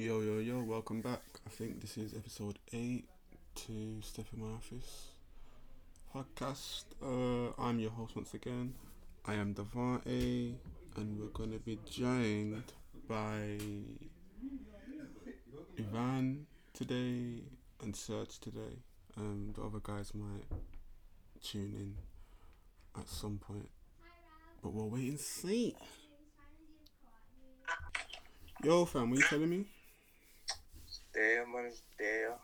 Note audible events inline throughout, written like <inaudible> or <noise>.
Yo, yo, yo, welcome back. I think this is episode 8 to Step in My Office podcast. Uh, I'm your host once again. I am Devante, and we're going to be joined by Ivan today and Serge today. Um, the other guys might tune in at some point, but we'll wait and see. Yo, fam, what are you telling me? There, man, it's there.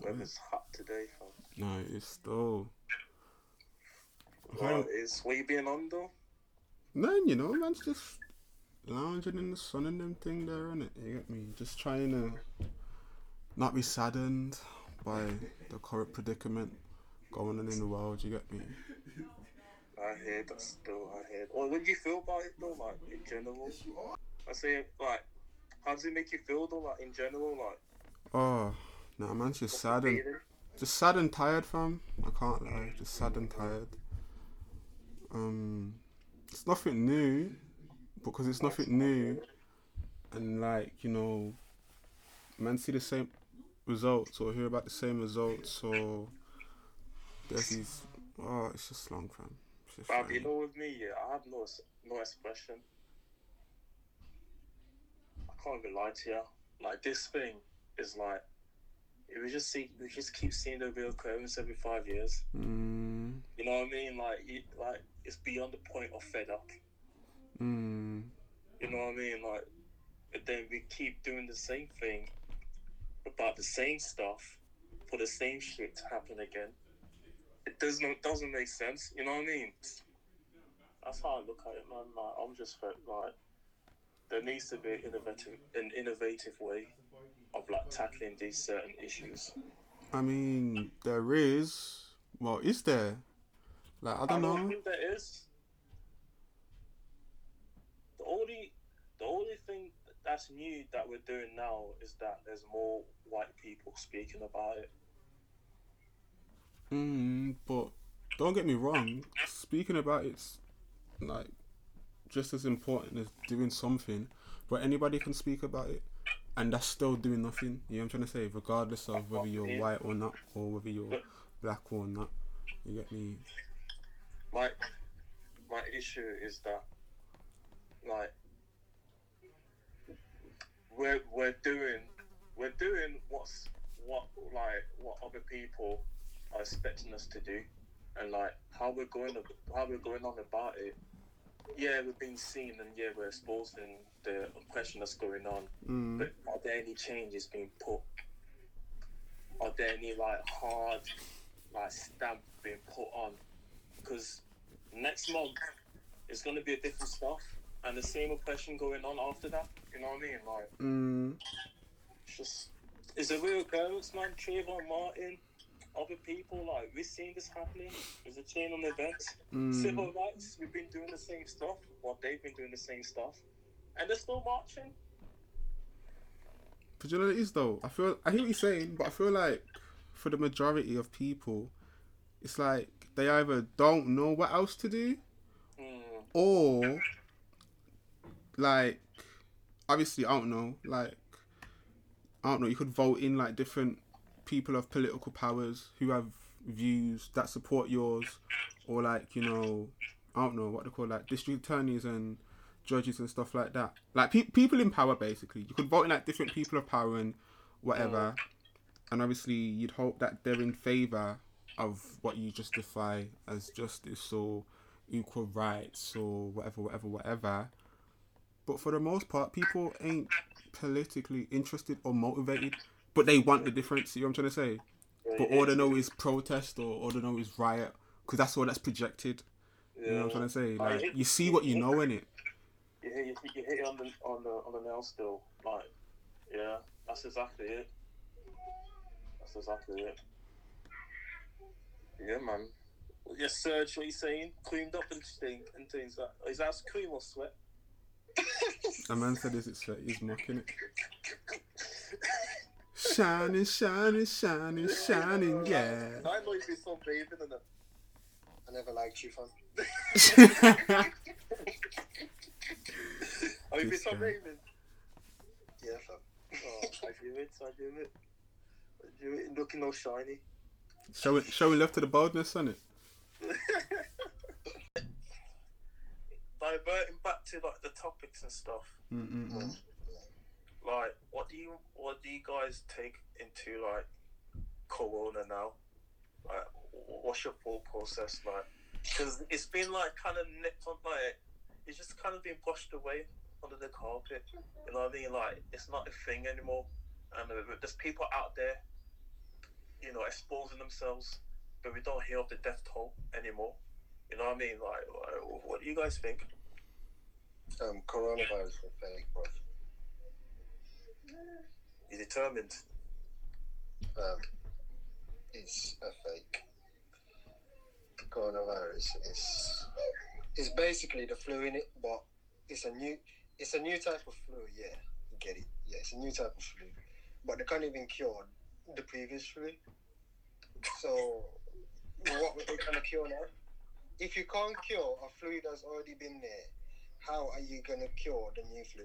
Weather's mm-hmm. hot today, fam. No, it's still. What is you been on though? Man, you know, man's just lounging in the sun and them thing there, innit? You get me? Just trying to not be saddened by the current predicament going on in the world, you get me? I hear that still. I hear. Well, what do you feel about it though? Like in general, I say like, how does it make you feel though? Like in general, like Oh, nah, man's just sad and, just sad and tired, fam. I can't lie, just sad and tired. Um, it's nothing new, because it's nothing new, and like you know, man see the same results or hear about the same results or there's these. Oh, it's just long, fam. Just Fam, you know, with me, yeah, I have no no expression. I can't even lie to you. Like this thing is like, if we just see, we just keep seeing the real occurrence every five years. Mm, You know what I mean? Like, it, like it's beyond the point of fed up. mm, You know what I mean? Like, then we keep doing the same thing about the same stuff for the same shit to happen again. It does not doesn't make sense. You know what I mean? That's how I look at it, man. Like, I'm just like there needs to be an innovative, an innovative way of like tackling these certain issues. I mean, there is. Well, is there? Like, I don't I know. think there is. The only, the only thing that's new that we're doing now is that there's more white people speaking about it. Mm, but don't get me wrong. Speaking about it's like just as important as doing something. But anybody can speak about it, and that's still doing nothing. You know what I'm trying to say? Regardless of whether you're white or not, or whether you're black or not. You get me? My, my issue is that, like, we're we're doing, we're doing what's what like what other people are expecting us to do, and like how we're going how we're going on about it. Yeah, we're being seen, and yeah, we're exposing the oppression that's going on. Mm, But are there any changes being put? Are there any like hard like stamp being put on? Because next month it's going to be a different stuff, and the same oppression going on after that. You know what I mean? Like mm, it's just it's a real occurrence, man. Trayvon Martin, other people like we're seeing this happening. There's a chain on events. mm. Civil rights, we've been doing the same stuff. Well, they've been doing the same stuff, and they're still marching. But you know it is though? I feel I hear what you're saying, but I feel like for the majority of people, it's like they either don't know what else to do, Mm. or like obviously I don't know, like I don't know, you could vote in like different people of political powers who have views that support yours, or like you know, I don't know what they call like district attorneys and judges and stuff like that. Like pe- people in power, basically. You could vote in like different people of power and whatever, and obviously you'd hope that they're in favor of what you justify as justice or equal rights or whatever, whatever, whatever. But for the most part, people ain't politically interested or motivated, but they want the difference. You know what I'm trying to say? But all they know is protest or all they know is riot, because that's all that's projected. You know what I'm trying to say? Like hit- you see what you know in it. You hit, you, you hit it on the on the on the nail still. Like, yeah, that's exactly it. That's exactly it. Yeah, man. Yes, Serge, what you saying? Creamed up and and things like is that cream or sweat? A man said this, sweat?" he's mocking it. <laughs> Shining, shining, shining, shining, <laughs> yeah. I know you've been so in it. I never liked you, fam. Have <laughs> oh, you been so? Yeah, fam. Oh, I do it. I do it. I do it. Looking all shiny. Showing showing left to the boldness, on it. <laughs> Diverting back to like the topics and stuff. Mm-mm-mm. Mm. Like, what do you what do you guys take into like Corona now? Like, what's your thought process like? Because it's been like kind of nipped on like it's just kind of been brushed away under the carpet. You know what I mean? Like, it's not a thing anymore. And uh, there's people out there, you know, exposing themselves, but we don't hear of the death toll anymore. You know what I mean? Like, like, what do you guys think? Um, coronavirus is fake, bro. You determined? Um, it's a fake. Coronavirus is it's basically the flu in it, but it's a new it's a new type of flu. Yeah, get it. Yeah, it's a new type of flu, but they can't even cure the previous flu. So, what were they to cure now? If you can't cure a flu that's already been there, how are you gonna cure the new flu?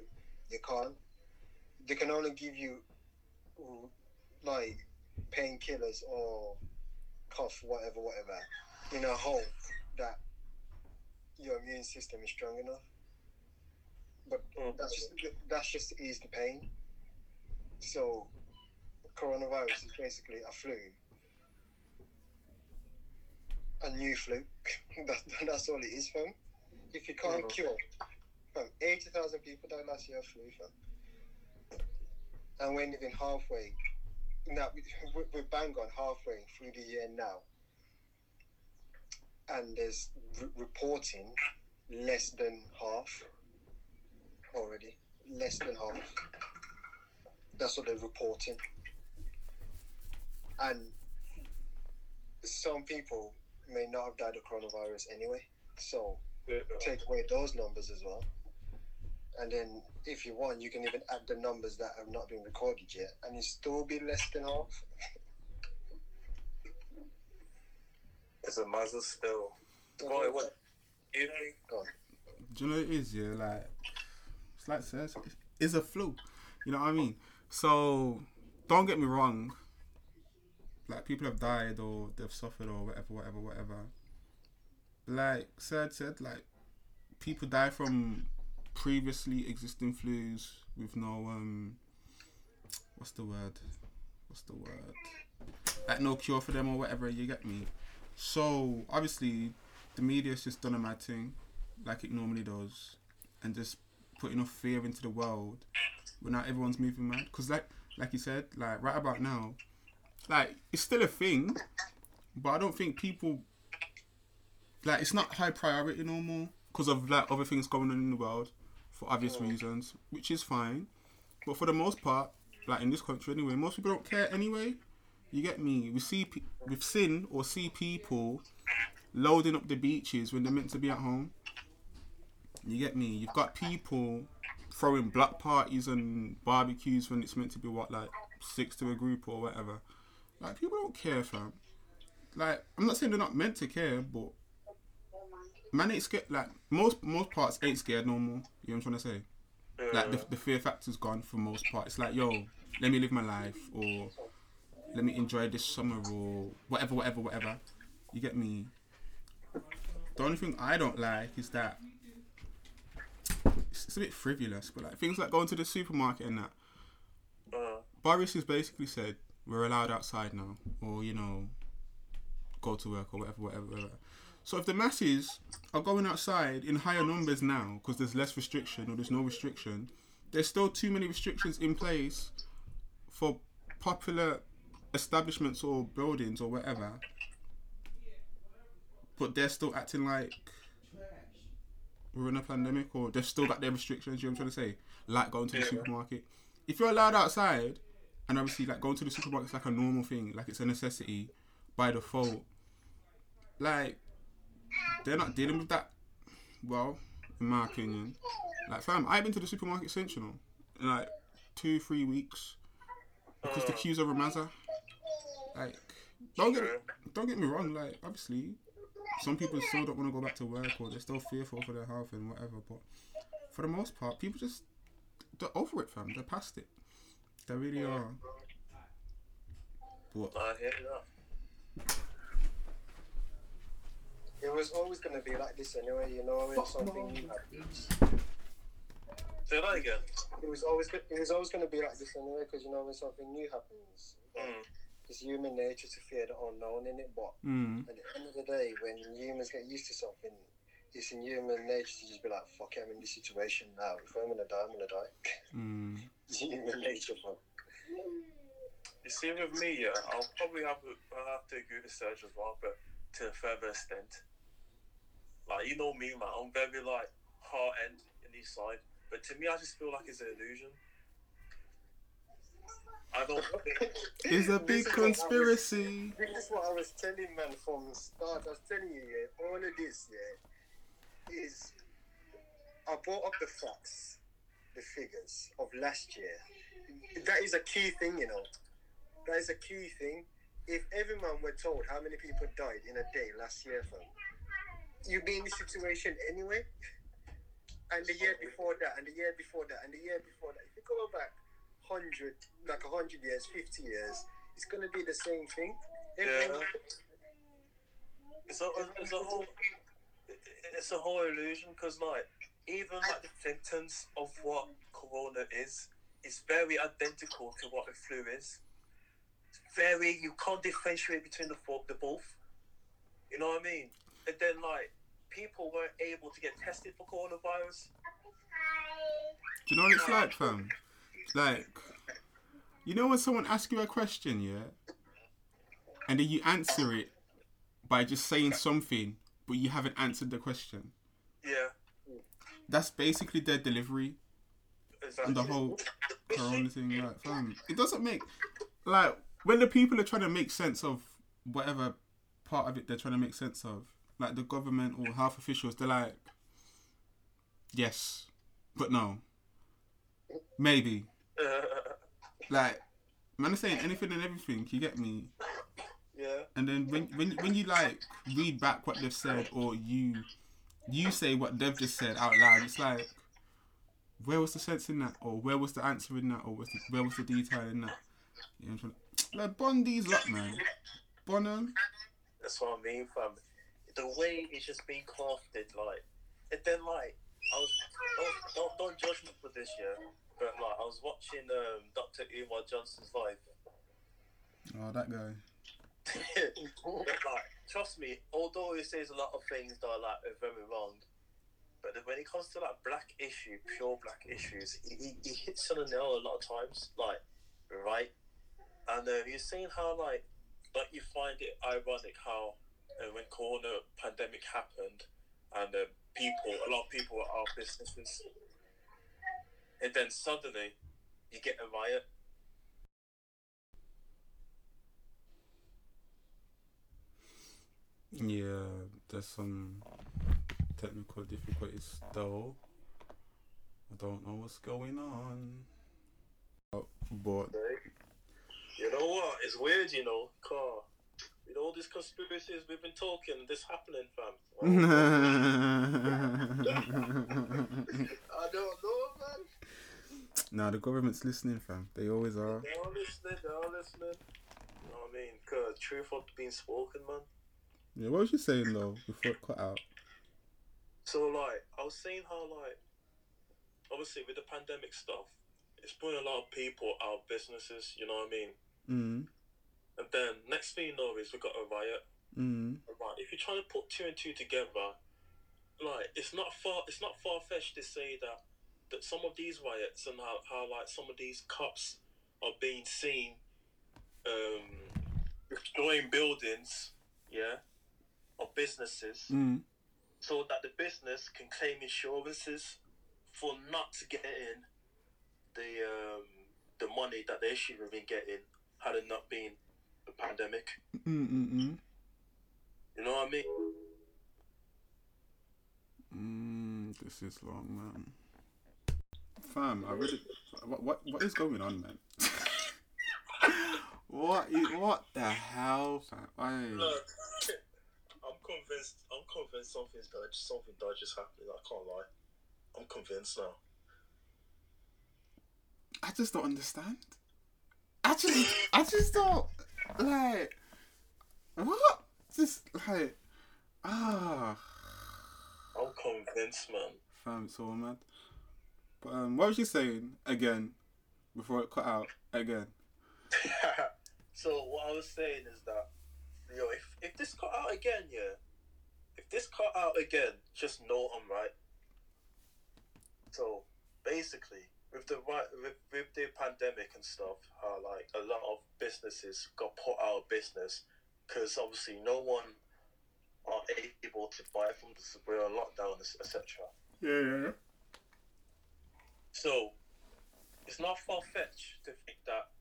You can't. They can only give you mm, like painkillers or cough, whatever, whatever, in a hope that your immune system is strong enough. But Mm. that's just that's just to ease the pain. So coronavirus is basically a flu. A new flu. <laughs> that, that's all it is, fam. If you can't Mhm. cure, fam, 80,000 people died last year of flu, fam. And we're even halfway. Now, we- we- we're bang on halfway through the year now. And there's re- reporting less than half already. Less than half. That's what they're reporting. And some people may not have died of coronavirus anyway. So take away those numbers as well. And then if you want, you can even add the numbers that have not been recorded yet, and it still be less than half. It's a muzzle still. Boy, what? You know, Do you know what it is? Yeah, like it's like says it's a flu. You know what I mean? So don't get me wrong. Like people have died or they've suffered or whatever, whatever, whatever. Like said said, like people die from previously existing flus with no um what's the word? What's the word? Like no cure for them or whatever, you get me? So obviously the media's just done a mad thing like it normally does, and just put enough fear into the world when now everyone's moving mad. Because like like you said, like right about now, like it's still a thing, but I don't think people like it's not high priority no more because of like other things going on in the world for obvious reasons, which is fine. But for the most part, like in this country anyway, most people don't care anyway. You get me? We see pe- we've seen or see people loading up the beaches when they're meant to be at home. You get me? You've got people throwing black parties and barbecues when it's meant to be what like six to a group or whatever. Like people don't care, fam. Like I'm not saying they're not meant to care, but man ain't scared. Like most most parts ain't scared no more. You know what I'm trying to say? Like the, the fear factor's gone for most part. It's like yo, let me live my life or let me enjoy this summer or whatever, whatever, whatever. You get me? The only thing I don't like is that it's, it's a bit frivolous, but like things like going to the supermarket and that. uh, Boris has basically said we're allowed outside now, or you know, go to work or whatever, whatever, whatever. So if the masses are going outside in higher numbers now because there's less restriction or there's no restriction, there's still too many restrictions in place for popular establishments or buildings or whatever. But they're still acting like we're in a pandemic or they've still got their restrictions, you know what I'm trying to say? Like going to the supermarket. If you're allowed outside and obviously like going to the supermarket is like a normal thing, like it's a necessity by default. Like they're not dealing with that well, in my opinion. Like fam, I've been to the supermarket since you know, in like two, three weeks. Because the uh, queues are Ramaza. Like don't get don't get me wrong, like obviously some people still don't want to go back to work or they're still fearful for their health and whatever, but for the most part, people just they're over it, fam. They're past it. They really are. But I hear that. It was always going to be like this anyway, you know, when something new happens. Say that again. It was always go- it was always going to be like this anyway, because you know when something new happens, Mm. it's human nature to fear the unknown in it. But mm, at the end of the day, when humans get used to something, it's in human nature to just be like, "Fuck, I'm in this situation now. If I'm gonna die, I'm gonna die." mm, <laughs> it's human nature, bro. You see, with me, yeah, I'll probably have, I'll have to agree with Serge as well, but to a further extent. Like, you know me, man, I'm very, like, heart end in each side. But to me, I just feel like it's an illusion. I don't <laughs> think. it's a big is what I was- conspiracy. This is what I was telling man from the start. I was telling you, yeah, all of this, yeah, is I brought up the facts, the figures of last year. That is a key thing, you know. That is a key thing. If every man were told how many people died in a day last year, fam, you'd be in this situation anyway. And the year before that, and the year before that, and the year before that. If you go back hundred, like hundred years, fifty years, it's gonna be the same thing. Everyone- It's a, it's a whole, it's a whole illusion because like even like the symptoms of what corona is, is very identical to what the flu is. It's very you can't differentiate between the the both. You know what I mean? And then like people weren't able to get tested for coronavirus. Do you know what it's like, fam? Like, you know when someone asks you a question, yeah, and then you answer it by just saying something, but you haven't answered the question. Yeah, That's basically their delivery exactly. and the whole corona thing. Like, fam, it doesn't make like when the people are trying to make sense of whatever part of it they're trying to make sense of, like the government or health officials, they're like, yes, but no, maybe. <laughs> Like, man, is saying anything and everything. You get me? yeah, And then when when when you like read back what they've said, or you you say what they've just said out loud, it's like, where was the sense in that, or where was the answer in that, or was the, where was the detail in that? You know I'm like bond these up, man. Bond 'em. That's what I mean, fam. The way it's just being crafted, like, and then like, I was don't, don't, judge me for this, yeah. But like, I was watching um, Dr. Umar Johnson's live. Oh, that guy. <laughs> but like, trust me, although he says a lot of things that are like are very wrong, but when it comes to like black issue, pure black issues, he, he, he hits on the nail a lot of times, like, right. And uh, you're saying how like, like you find it ironic how uh, when Corona pandemic happened, and uh, people, a lot of people were out of businesses, and then suddenly you get a riot. Yeah, there's some technical difficulties though. I don't know what's going on. Oh, but You know what? It's weird, you know, car. With all these conspiracies we've been talking, this happening, fam. <laughs> <laughs> I don't know, man. nah, the government's listening, fam. They always are. They are listening, they are listening. You know what I mean? Cause truth of being spoken, man. Yeah, what was you saying though before it cut out? So, like, I was saying how, like, obviously with the pandemic stuff, it's putting a lot of people out of businesses, you know what I mean? Mm. And then next thing you know is we've got a riot. Mm. Right, if you're trying to put two and two together, like it's not far it's not far fetched to say that that some of these riots and how, how like some of these cops are being seen um destroying buildings, yeah, of businesses Mm. so that the business can claim insurances for not getting the um the money that they should have been getting had it not been the pandemic. Mm. Mm. Mm. You know what I mean? Mm, this is long, man. Fam, I really. What what what is going on, man? <laughs> what what the hell, fam? I, Look, <laughs> I'm convinced. I'm convinced something's dodgy. Something dodgy is happening. I can't lie. I'm convinced now. I just don't understand. I just, I just don't like what. Just like ah, I'm convinced, man. fam, it's all mad. But um, what was you saying again? Before it cut out again. <laughs> so what I was saying is that, yo, if if this cut out again, yeah, if this cut out again, just know I'm right. So basically, with the right with, with the pandemic and stuff, how like a lot of businesses got put out of business because obviously no one are able to buy from the we're on lockdown, etc. Yeah, yeah, yeah. So it's not far fetched to think that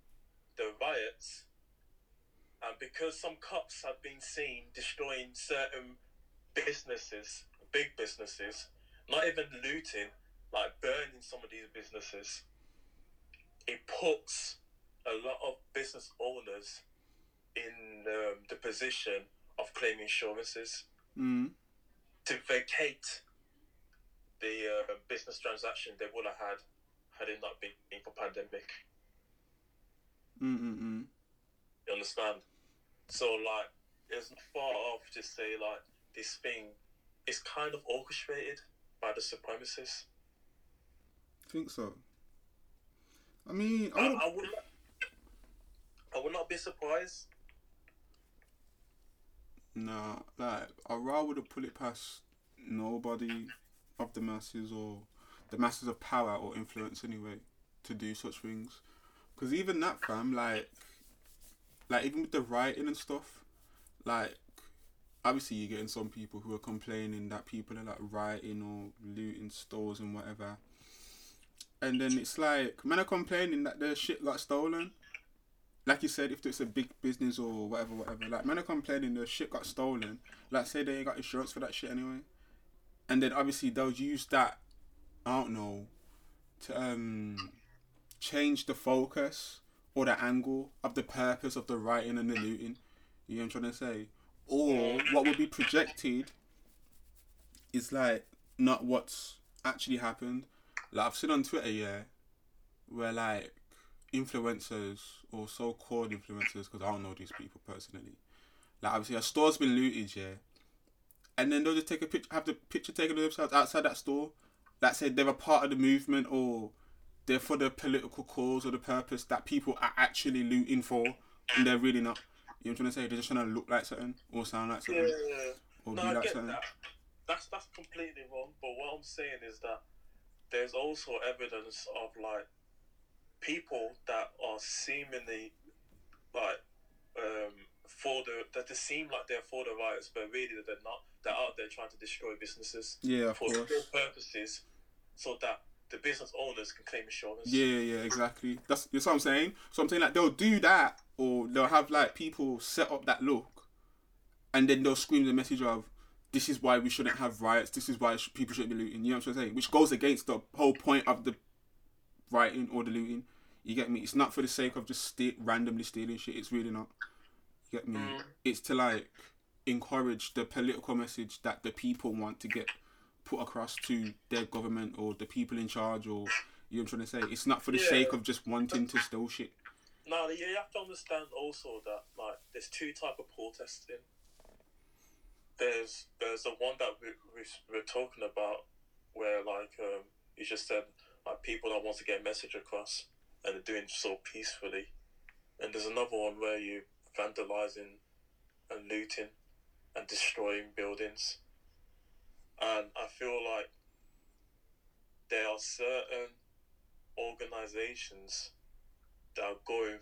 the riots, and because some cops have been seen destroying certain businesses, big businesses, not even looting, like burning some of these businesses, it puts a lot of business owners in um, the position of claiming insurances Mm. to vacate the uh, business transaction they would have had had it not been for pandemic. Mm. Mm. Mm. You understand? So like, it's not far off to say like this thing is kind of orchestrated by the supremacists. Think so. I mean, I I, would, I would not, I would not be surprised. nah, like I rather would have put it past nobody of the masses or the masses of power or influence anyway to do such things. Because even that, fam, like, like even with the writing and stuff, like, obviously you're getting some people who are complaining that people are like rioting or looting stores and whatever. And then it's like, men are complaining that their shit got stolen. Like you said, if it's a big business or whatever, whatever. Like, men are complaining their shit got stolen. Like, say they ain't got insurance for that shit anyway. And then obviously they'll use that, I don't know, to um change the focus or the angle of the purpose of the writing and the looting. You know what I'm trying to say? Or what would be projected is like not what's actually happened. Like I've seen on Twitter, yeah, where like influencers or so-called influencers, because I don't know these people personally. Like obviously a store's been looted, yeah, and then they'll just take a picture, have the picture taken of themselves outside that store. That said they're a part of the movement or they're for the political cause or the purpose that people are actually looting for, and they're really not. You know what I'm trying to say? They're just trying to look like something or sound like something Yeah. or No, be I like get something. that. That's that's completely wrong. But what I'm saying is that there's also evidence of like people that are seemingly like um for the that they seem like they're for the riots, but really they're not. They're out there trying to destroy businesses Yeah, for course. purposes, so that the business owners can claim insurance. Yeah, yeah, yeah, exactly. That's that's what I'm saying. So I'm saying like they'll do that, or they'll have like people set up that look, and then they'll scream the message of, "This is why we shouldn't have riots. This is why sh- people shouldn't be looting." You know what I'm saying? Which goes against the whole point of the rioting or the looting. You get me? It's not for the sake of just ste- randomly stealing shit. It's really not. You get me? Mm. It's to like encourage the political message that the people want to get put across to their government or the people in charge or you know what I'm trying to say. It's not for the Yeah. sake of just wanting to steal shit. Now you have to understand also that like there's two type of protesting. There's there's the one that we, we we're talking about where like um, you just said like people that want to get a message across and they're doing so peacefully, and there's another one where you vandalizing and looting and destroying buildings, and I feel like there are certain organizations that are going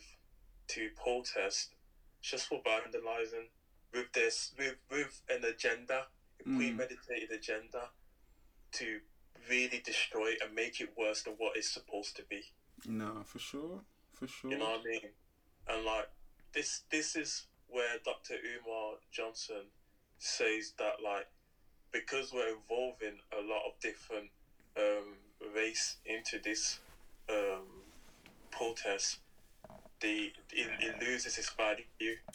to protest just for vandalizing with this with with an agenda, a Mm. premeditated agenda to really destroy and make it worse than what it's supposed to be. No, for sure, for sure. You know what I mean? And like this this is where Dr. Umar Johnson says that like because we're involving a lot of different um, race into this um, protest, the it, it loses its value.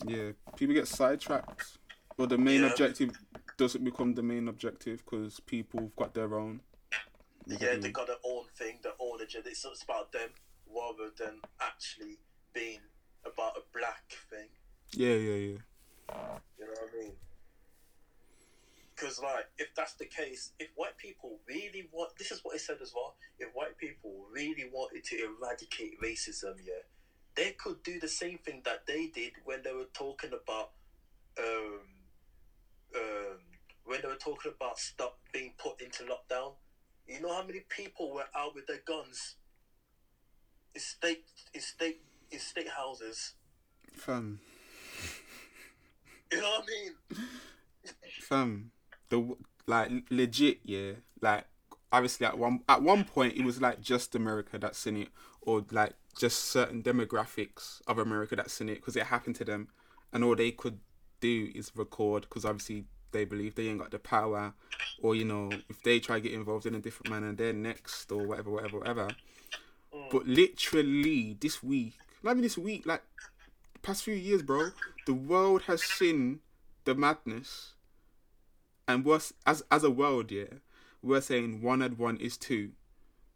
Yeah, people get sidetracked, but the main Yeah. objective doesn't become the main objective because people have got their own. Yeah, they me? got their own thing, their own agenda. It's, it's about them rather than actually being about a black thing. Yeah, yeah, yeah. You know what I mean? Because, like, if that's the case, if white people really want, this is what it said as well. If white people really wanted to eradicate racism, yeah, they could do the same thing that they did when they were talking about, um, um, when they were talking about stuff being put into lockdown. You know how many people were out with their guns in state, in state, in state houses. Fam, You know what I mean? fam, the like legit, yeah. Like obviously at one at one point it was like just America that's in it, or like just certain demographics of America that's in it because it happened to them, and all they could do is record because obviously they believe they ain't got the power, or you know if they try to get involved in a different manner, they're next or whatever, whatever, whatever. Mm. But literally this week, not even this week, like past few years, bro, the world has seen the madness, and we're as as a world, yeah, we're saying one and one is two.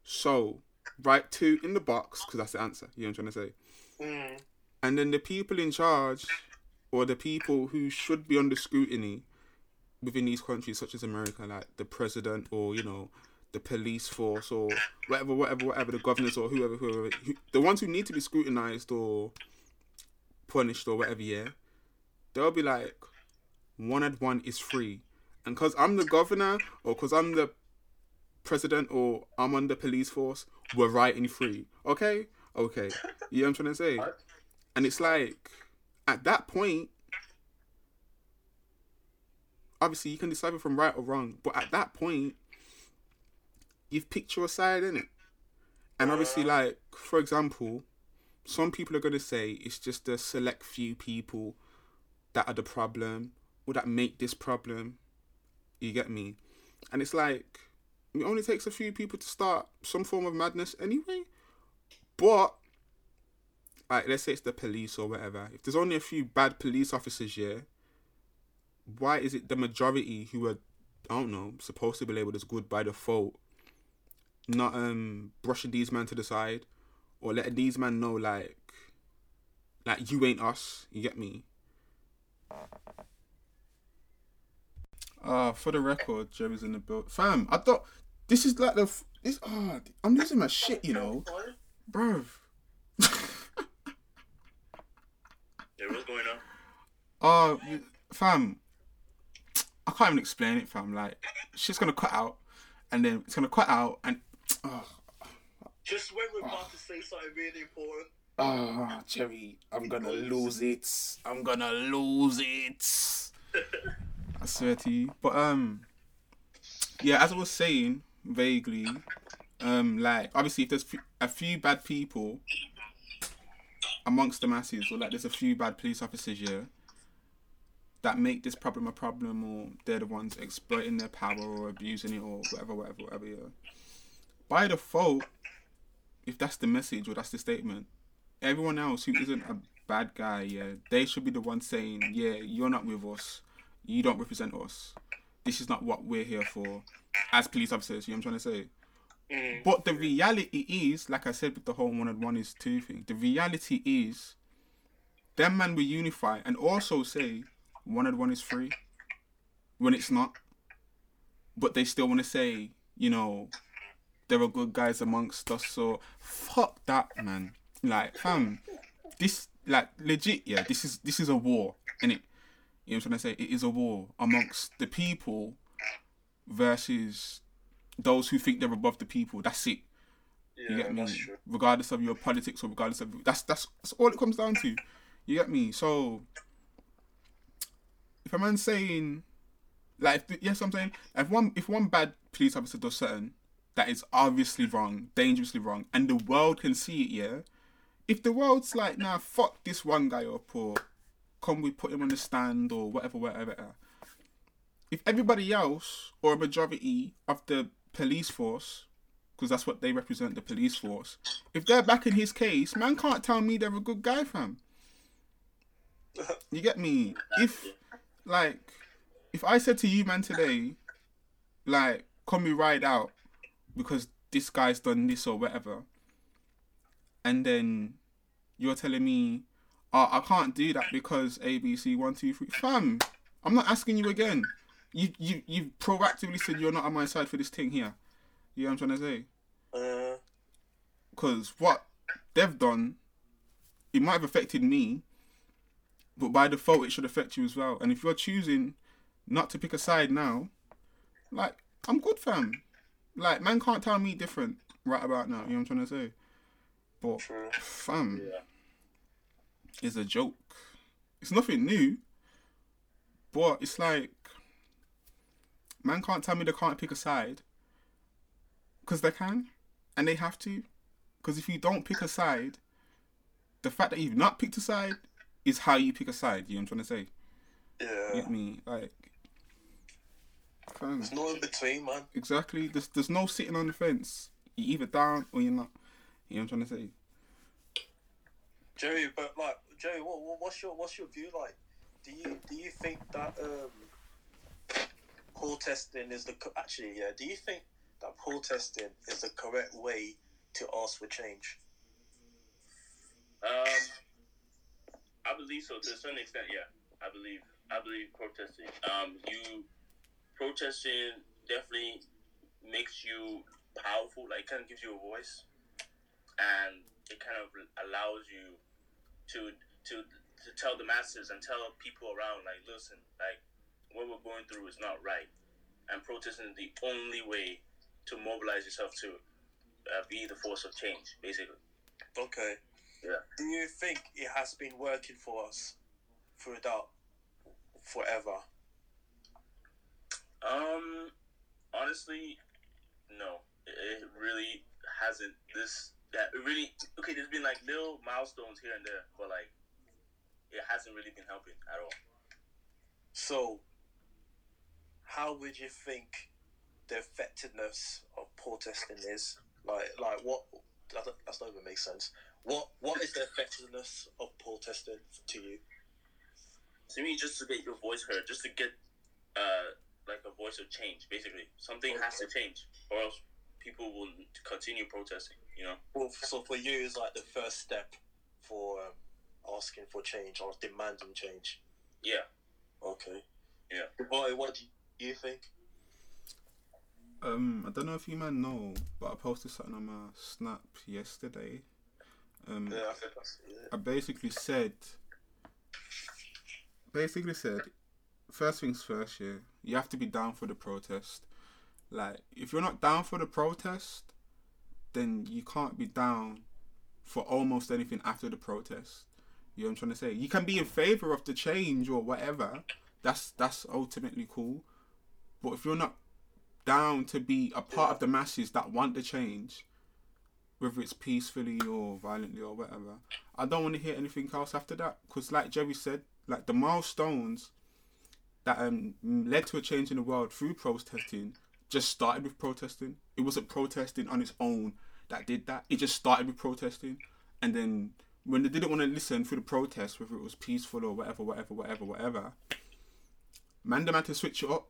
So write two in the box because that's the answer. You know what I'm trying to say. Mm. And then the people in charge, or the people who should be under scrutiny within these countries, such as America, like the president or you know the police force or whatever, whatever, whatever, the governors or whoever, whoever, who, the ones who need to be scrutinized or punished or whatever, yeah, they'll be like, one and one is free, and because I'm the governor or because I'm the president or I'm on the police force, we're writing free. Okay, okay, <laughs> you know what I'm trying to say? And it's like, at that point, obviously you can decipher from right or wrong, but at that point, you've picked your side in it. And obviously, like for example, some people are gonna say it's just a select few people that are the problem or that make this problem. You get me? And it's like it only takes a few people to start some form of madness anyway. But like let's say it's the police or whatever. If there's only a few bad police officers here, why is it the majority who are I don't know, supposed to be labeled as good by default, not um brushing these men to the side or letting these men know like like you ain't us, you get me? Uh for the record, Jerry's in the build. Fam, I thought this is like the f- this ah I'm losing my shit, you know. Bruv. <laughs> Yeah, what's going on? Oh, fam, I can't even explain it, fam. Like, she's gonna cut out, and then it's gonna cut out, and oh, Just when we're about to say something really important. oh, Jerry, I'm gonna lose it. I'm gonna lose it. <laughs> I swear to you. But um, yeah, as I was saying vaguely, um, like obviously if there's a few bad people amongst the masses, or like there's a few bad police officers here that make this problem a problem, or they're the ones exploiting their power or abusing it, or whatever, whatever, whatever. Yeah. By default, if that's the message or that's the statement, everyone else who isn't a bad guy, yeah, they should be the ones saying, yeah, you're not with us, you don't represent us. This is not what we're here for as police officers. You know what I'm trying to say? Mm. But the reality is, like I said with the whole one and one is two thing, the reality is them man will unify and also say one and one is free when it's not. But they still want to say, you know, there are good guys amongst us, so fuck that man. Like, fam, this like legit, yeah, this is this is a war, innit? You know what I'm trying to say? It is a war amongst the people versus those who think they're above the people. That's it. Yeah, You get me? Regardless of your politics or regardless of that's that's that's all it comes down to. You get me? So if a man's saying like if, yes I'm saying if one if one bad police officer does something that is obviously wrong, dangerously wrong, and the world can see it, yeah. If the world's like, nah, fuck this one guy up or come we put him on the stand or whatever, whatever. If everybody else or a majority of the police force because that's what they represent the police force. If they're backing his case, man can't tell me they're a good guy, fam. You get me? If like if I said to you, man, today, like, can we ride out because this guy's done this or whatever, and then you're telling me, oh, I can't do that because ABC one two three. Fam, I'm not asking you again. You you you proactively said you're not on my side for this thing here. You know what I'm trying to say? Uh, Because what they've done, it might have affected me, but by default it should affect you as well. And if you're choosing not to pick a side now, like I'm good, fam. Like man can't tell me different right about now. You know what I'm trying to say? But true. fam, Yeah. Is a joke. It's nothing new, but it's like man can't tell me they can't pick a side because they can and they have to. Because if you don't pick a side, the fact that you've not picked a side is how you pick a side. You know what I'm trying to say? Yeah. Get me? Like, fam, There's no in between, man. exactly. There's there's no sitting on the fence. You're either down or you're not. You know what I'm trying to say? Jerry, but like Jerry, what, what what's your what's your view like? Do you do you think that um protesting is the co- actually yeah? Do you think that protesting is the correct way to ask for change? Um, I believe so to a certain extent. Yeah, I believe. I believe protesting. Um, you protesting definitely makes you powerful. Like, kind of gives you a voice, and it kind of allows you to to to tell the masses and tell people around, like, listen, like, what we're going through is not right, and protesting is the only way to mobilize yourself to uh, be the force of change, basically. Okay. Yeah. Do you think it has been working for us throughout forever? Um, honestly, no. It, it really hasn't. This that it really okay. There's been like little milestones here and there, but like it hasn't really been helping at all. So, how would you think the effectiveness of protesting is? Like, like what? That, that's not even make sense. What What is the effectiveness of protesting to you? To me, just to get your voice heard, just to get uh like a voice of change, basically, something has to change, or else people will continue protesting. You know. Well, so for you, is like the first step for um, asking for change or demanding change. Yeah. Okay. Yeah. Boy, what do you think? Um, I don't know if you man know, but I posted something on my snap yesterday. Um, Yeah, I think that's yeah. I basically said, basically said, first things first, yeah, you have to be down for the protest. Like, if you're not down for the protest, then you can't be down for almost anything after the protest. You know what I'm trying to say? You can be in favor of the change or whatever. That's that's ultimately cool. But if you're not down to be a part of the masses that want the change, whether it's peacefully or violently or whatever, I don't want to hear anything else after that. Because, like Jerry said, like the milestones that um led to a change in the world through protesting just started with protesting. It wasn't protesting on its own that did that. It just started with protesting, and then when they didn't want to listen through the protest, whether it was peaceful or whatever, whatever, whatever, whatever, man, them had to switch it up.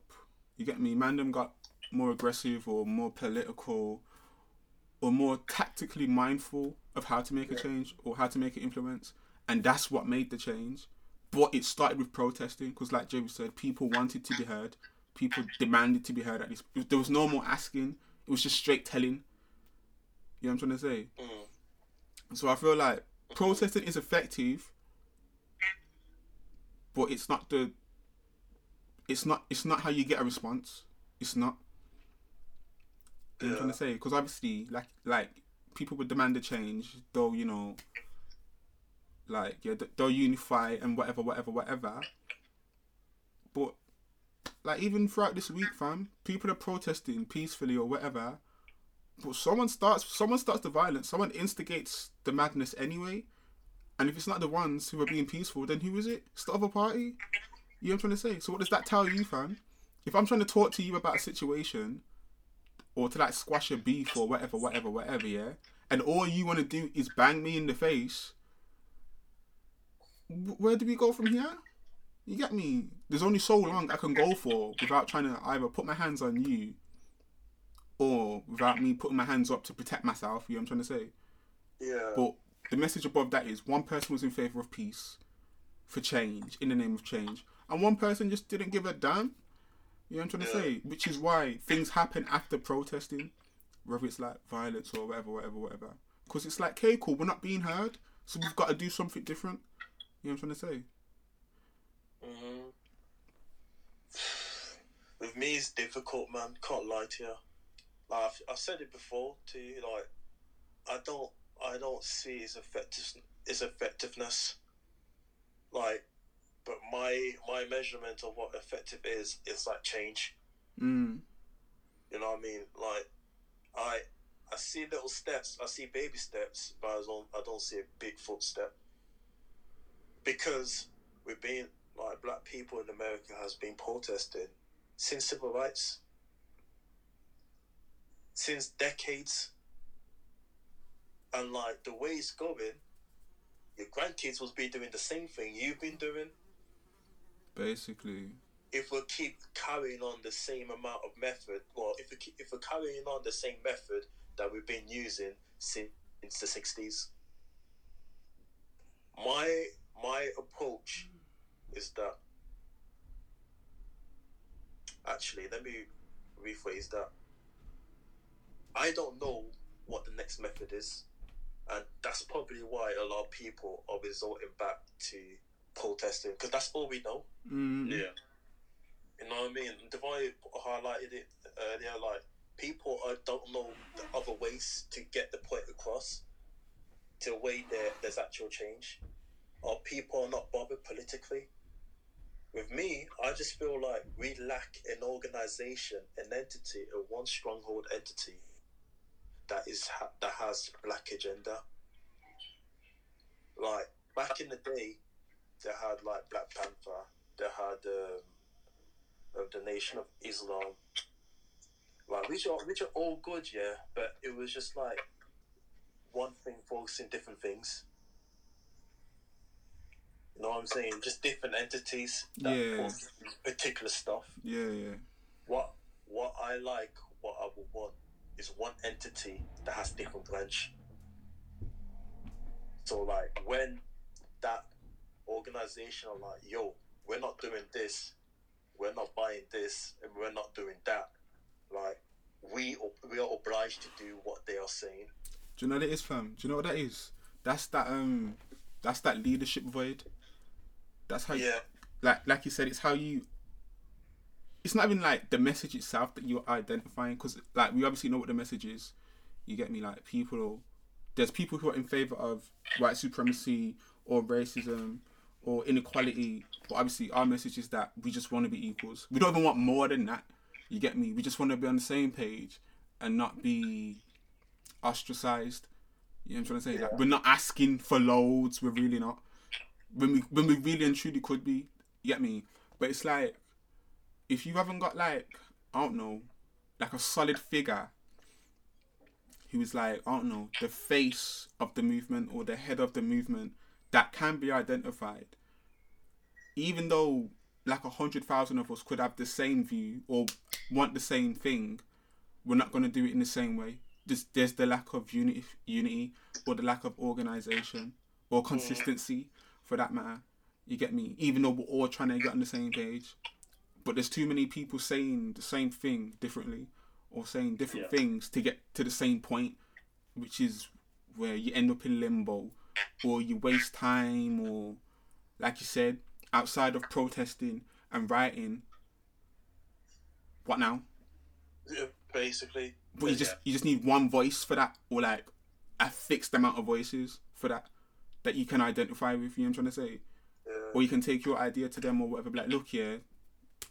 You get me? Man, them got more aggressive or more political or more tactically mindful of how to make a change or how to make an influence, and that's what made the change. But it started with protesting because, like Jerry said, people wanted to be heard. People demanded to be heard. At least there was no more asking. It was just straight telling. You know what I'm trying to say? Mm. So I feel like protesting is effective, but it's not the. It's not. It's not how you get a response. It's not. What I'm trying to say? Because obviously, like, like people would demand a change, though you know, like yeah, th- they'll unify and whatever, whatever, whatever. But like even throughout this week, fam, people are protesting peacefully or whatever. But someone starts, someone starts the violence. Someone instigates the madness anyway. And if it's not the ones who are being peaceful, then who is it? It's the other party. You know what I'm trying to say? So what does that tell you, fam? If I'm trying to talk to you about a situation, or to like squash a beef or whatever, whatever, whatever, yeah, and all you want to do is bang me in the face, where do we go from here? You get me? There's only so long I can go for without trying to either put my hands on you or without me putting my hands up to protect myself. You know what I'm trying to say? Yeah. But the message above that is one person was in favor of peace, for change, in the name of change, and one person just didn't give a damn. You know what I'm trying to say? Which is why things happen after protesting, whether it's like violence or whatever, whatever, whatever. Because it's like, okay, cool, we're not being heard, so we've got to do something different. You know what I'm trying to say? hmm <sighs> With me, it's difficult, man. Can't lie to you. Like I've, I've said it before to you. Like I don't, I don't see his effective, its effectiveness. Like, but my my measurement of what effective is is like change. Mm. You know what I mean? Like, I I see little steps. I see baby steps, but I don't I don't see a big footstep. Because we've been like black people in America has been protesting since civil rights, since decades, and like the way it's going, your grandkids will be doing the same thing you've been doing Basically. if we keep carrying on the same amount of method, well, if we keep, if we're carrying on the same method that we've been using since the sixties, my my approach is that. Actually, let me rephrase that. I don't know what the next method is, and that's probably why a lot of people are resorting back to protesting because that's all we know. Mm. Yeah. You know what I mean? Devon highlighted it earlier. Like people uh, don't know the other ways to get the point across, to a way there there's actual change, or people are not bothered politically. With me, I just feel like we lack an organization, an entity, a one stronghold entity that is that has black agenda. Like back in the day, they had like Black Panther, they had. Um, the Nation of Islam. Like which are which are all good, yeah, but it was just like one thing focusing different things. You know what I'm saying? Just different entities that Yeah. particular stuff. Yeah, yeah. What what I like, what I would want is one entity that has different branch. So like when that organization are like, yo, we're not doing this, we're not buying this, and we're not doing that. Like we we are obliged to do what they are saying. Do you know what it is, fam? Do you know what that is? That's that um, that's that leadership void. That's how, you, Yeah, like, like you said, it's how you. It's not even like the message itself that you're identifying, because like we obviously know what the message is. You get me? Like people, there's people who are in favor of white supremacy or racism or inequality, but obviously our message is that we just want to be equals. We don't even want more than that. You get me? We just want to be on the same page and not be ostracized. You know what I'm trying to say? Like we're not asking for loads. We're really not. When we when we really and truly could be. You get me? But it's like if you haven't got like I don't know, like a solid figure who is like I don't know the face of the movement or the head of the movement that can be identified. Even though like a hundred thousand of us could have the same view or want the same thing, we're not going to do it in the same way. There's, there's the lack of unity, unity or the lack of organization or mm. consistency for that matter. You get me? Even though we're all trying to get on the same page, but there's too many people saying the same thing differently or saying different Yeah. things to get to the same point, which is where you end up in limbo or you waste time or, like you said, outside of protesting and writing. What now? yeah, basically. But you just you just need one voice for that, or like a fixed amount of voices for that that you can identify with. You know what I'm trying to say? Yeah. Or you can take your idea to them or whatever. Be like, look here,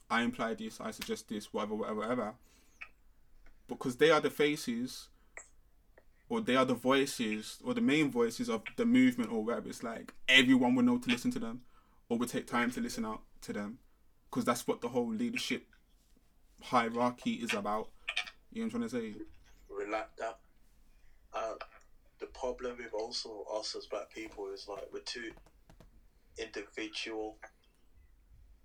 I imply this, I suggest this, whatever, whatever, whatever. Because they are the faces, or they are the voices, or the main voices of the movement or whatever. It's like everyone will know to listen to them, or will take time to listen out to them, because that's what the whole leadership hierarchy is about. You know what I'm trying to say? we lack that. Uh, the problem with also us as black people is like we're too individual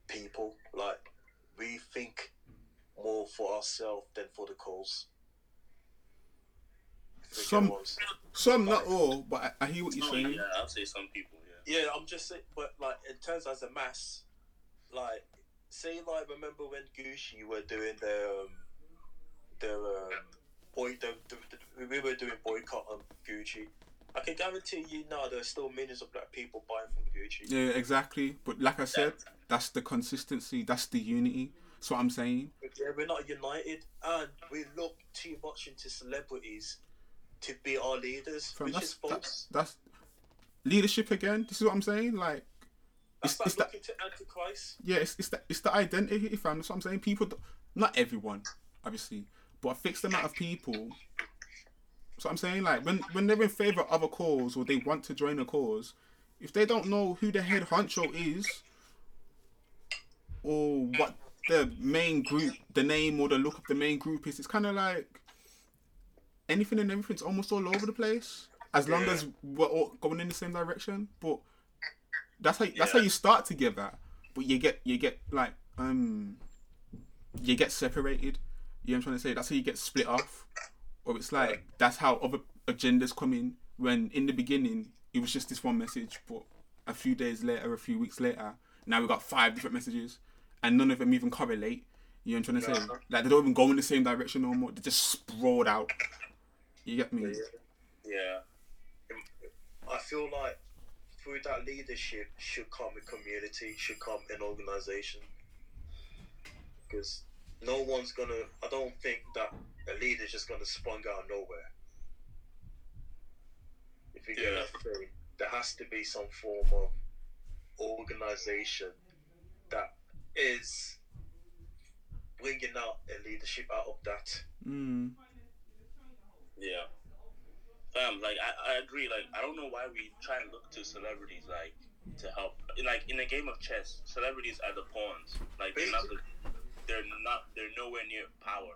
people. Like we think more for ourselves than for the cause. Some- Some, not all, but I, I hear what you're saying. yeah, I'll say some people. Yeah. Yeah, I'm just saying, but like in terms as a mass, like say like remember when Gucci were doing their um, their um, boy, the, the, the, we were doing boycott on Gucci. I can guarantee you now there's still millions of black people buying from Gucci. Yeah, exactly. But like I said, that's the consistency. That's the unity. That's what I'm saying. Yeah, we're not united, and we look too much into celebrities to be our leaders, From which that's, is false. that, that's leadership again. This is what I'm saying. Like, That's it's, like it's that. looking to Antichrist. Yeah, it's, it's the it's the identity, fam. That's what I'm saying. People, not everyone, obviously, but a fixed amount of people. So I'm saying, like, when when they're in favor of a cause or they want to join a cause, if they don't know who the head honcho is, or what the main group, the name or the look of the main group is, it's kind of like anything and everything's almost all over the place. As long Yeah. as we're all going in the same direction, but that's how that's how you start together, but you get you get like um you get separated. You know what I'm trying to say? That's how you get split off, or it's like that's how other agendas come in. When in the beginning it was just this one message, but a few days later, a few weeks later, now we've got five different messages, and none of them even correlate. You know what I'm trying to say? Like they don't even go in the same direction no more. They're just sprawled out. You get me? Yeah. I feel like through that leadership should come a community, should come an organization. Because no one's gonna. I don't think that a leader's just gonna sprung out of nowhere. If you get Yeah. what there has to be some form of organization that is bringing out a leadership out of that. Mm. Yeah. Um, like I, I agree. Like I don't know why we try and look to celebrities like to help. Like in a game of chess, celebrities are the pawns. Like they're not. The, they're not. They're nowhere near power.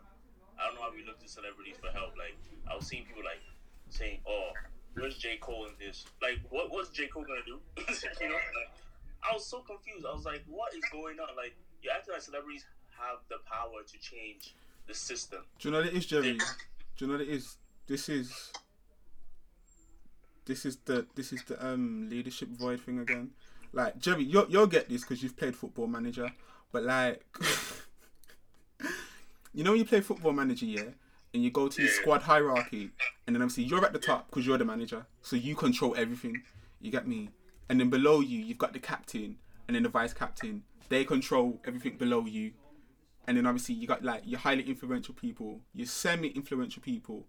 I don't know why we look to celebrities for help. Like I was seeing people like saying, "Oh, where's J Cole in this? Like, what what's J Cole gonna do?" <laughs> you know. Like, I was so confused. I was like, "What is going on?" Like you acting like celebrities have the power to change the system. Do you know what it is, Jerry? Do you know what it is? This is this is the this is the um leadership void thing again. Like Jerry, you'll you'll get this because you've played Football Manager, but like, <laughs> you know when you play Football Manager, yeah, and you go to your squad hierarchy, and then obviously you're at the top because you're the manager, so you control everything. You get me? And then below you, you've got the captain, and then the vice captain. They control everything below you, and then obviously you got like your highly influential people, your semi-influential people,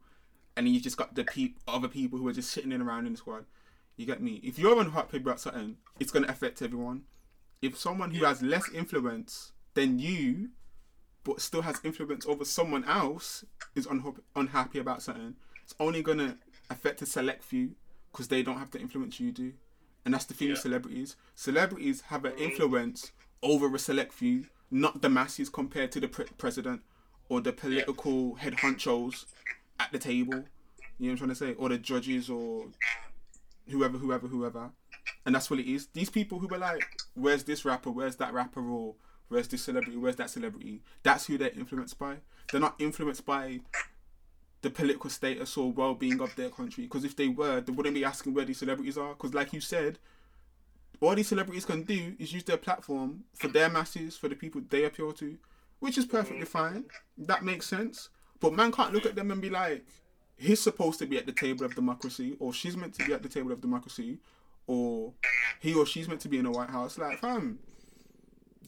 and then you just got the other people who are just sitting in around in the squad. You get me? If you're on hot paper about something, it's gonna affect everyone. If someone who has less influence than you, but still has influence over someone else, is unha- unhappy about something, it's only gonna affect a select few because they don't have the influence you do. And that's the thing with celebrities. Celebrities have an mm-hmm. influence over a select few, not the masses compared to the pre- president or the political head honchos at the table. You know what I'm trying to say? Or the judges or whoever, whoever, whoever. And that's what it is. These people who were like, where's this rapper? Where's that rapper? Or where's this celebrity? Where's that celebrity? That's who they're influenced by. They're not influenced by the political status or well-being of their country. Because if they were, they wouldn't be asking where these celebrities are. Because like you said, all these celebrities can do is use their platform for their masses, for the people they appeal to, which is perfectly mm. fine. That makes sense. But man can't look at them and be like, he's supposed to be at the table of democracy, or she's meant to be at the table of democracy, or he or she's meant to be in the White House. Like, fam,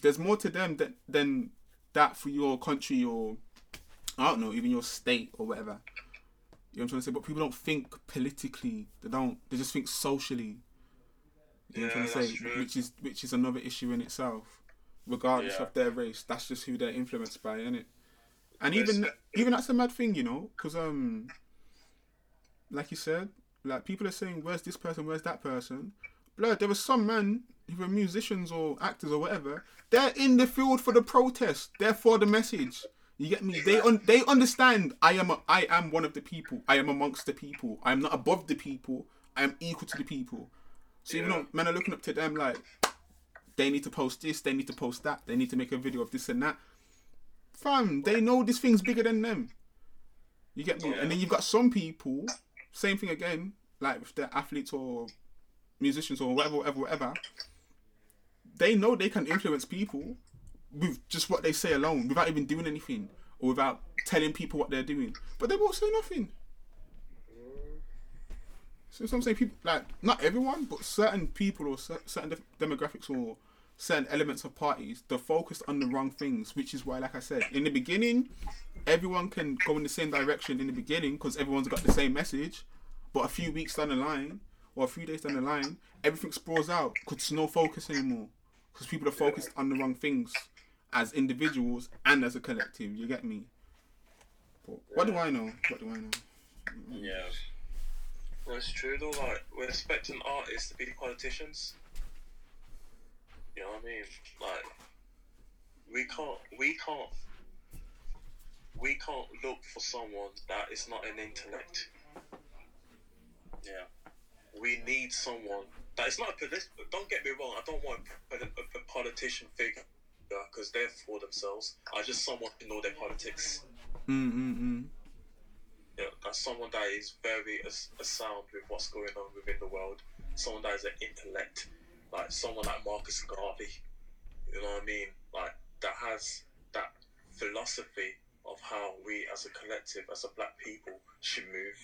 there's more to them than, than that for your country or, I don't know, even your state or whatever. You know what I'm trying to say? But people don't think politically. They don't. They just think socially. You know what I'm Yeah, trying to say? true. Which is which is another issue in itself. Regardless Yeah. of their race, that's just who they're influenced by, innit? And Yes. even even that's a mad thing, you know, because um, like you said, like people are saying, "Where's this person? Where's that person?" Blood, there were some men who were musicians or actors or whatever. They're in the field for the protest. They're for the message. You get me? They un- they understand. I am a, I am one of the people. I am amongst the people. I am not above the people. I am equal to the people. So even Yeah. though men are looking up to them, like they need to post this, they need to post that, they need to make a video of this and that. Fam, they know this thing's bigger than them. You get me? Yeah. And then you've got some people same thing again, like if they're athletes or musicians or whatever, whatever, whatever. They know they can influence people with just what they say alone, without even doing anything or without telling people what they're doing. But they won't say nothing. So some say people like not everyone, but certain people or cer- certain demographics or certain elements of parties, they're focused on the wrong things. Which is why, like I said, in the beginning, everyone can go in the same direction in the beginning because everyone's got the same message. But a few weeks down the line, or a few days down the line, everything sprawls out because there's no focus anymore. Because people are focused on the wrong things as individuals and as a collective. You get me? But what do I know? What do I know? Yeah. Well, it's true though. Like we're expecting artists to be politicians. You know what I mean? Like we can't, we can't, we can't look for someone that is not an intellect. Yeah. We need someone that is not a polit- Don't get me wrong. I don't want a, a, a politician figure because they're for themselves. I just someone to know their politics. Mm mm mm. Yeah, that's someone that is very as, as sound with what's going on within the world. Someone that is an intellect, like someone like Marcus Garvey. You know what I mean? Like that has that philosophy of how we, as a collective, as a black people, should move.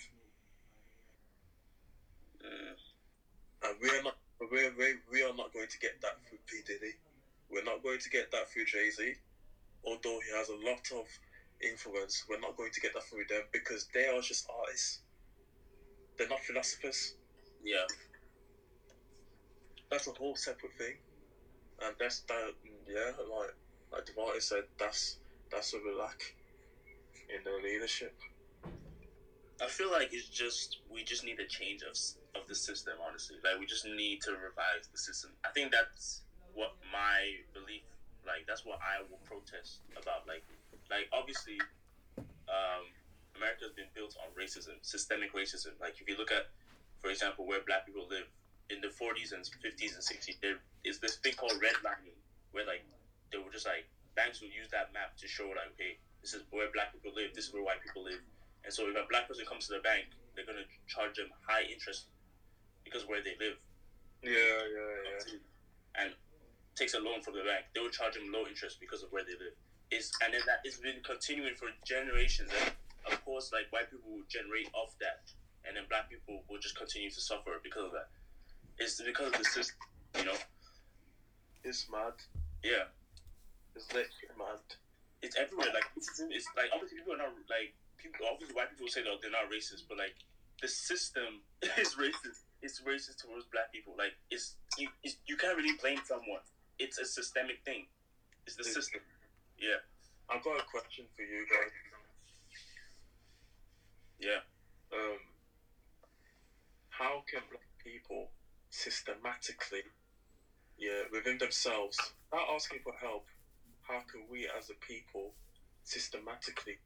Mm. And we are not, we're, we we are not going to get that through P Diddy. We're not going to get that through Jay Z. Although he has a lot of influence, we're not going to get that through them because they are just artists. They're not philosophers. Yeah. That's a whole separate thing, and that's that. Yeah, like like Devontae said, that's that's what we lack in the leadership. I feel like it's just we just need a change of of the system. Honestly, like we just need to revise the system. I think that's what my belief. Like that's what I will protest about. Like, like obviously, um, America's been built on racism, systemic racism. Like if you look at, for example, where Black people live in the 40s and 50s and 60s, there is this thing called redlining, where like they were just like banks will use that map to show like, okay, this is where Black people live, this is where white people live. And so if a black person comes to the bank, they're gonna charge them high interest because where they live. Yeah, yeah, yeah. And takes a loan from the bank, they will charge them low interest because of where they live. It's and then that it's been continuing for generations. And of course, like white people will generate off that, and then black people will just continue to suffer because of that. It's because of the system, you know. It's mad. Yeah, It's literally mad. it's everywhere. Like it's, it's like obviously people are not like people. Obviously, white people say that they're not racist, but like the system <laughs> is racist. It's racist towards black people. Like it's you. It's, you can't really blame someone. It's a systemic thing. It's the system. Yeah, I've got a question for you guys. yeah. Um, how can black people systematically, yeah, within themselves, without asking for help, how can we as a people systematically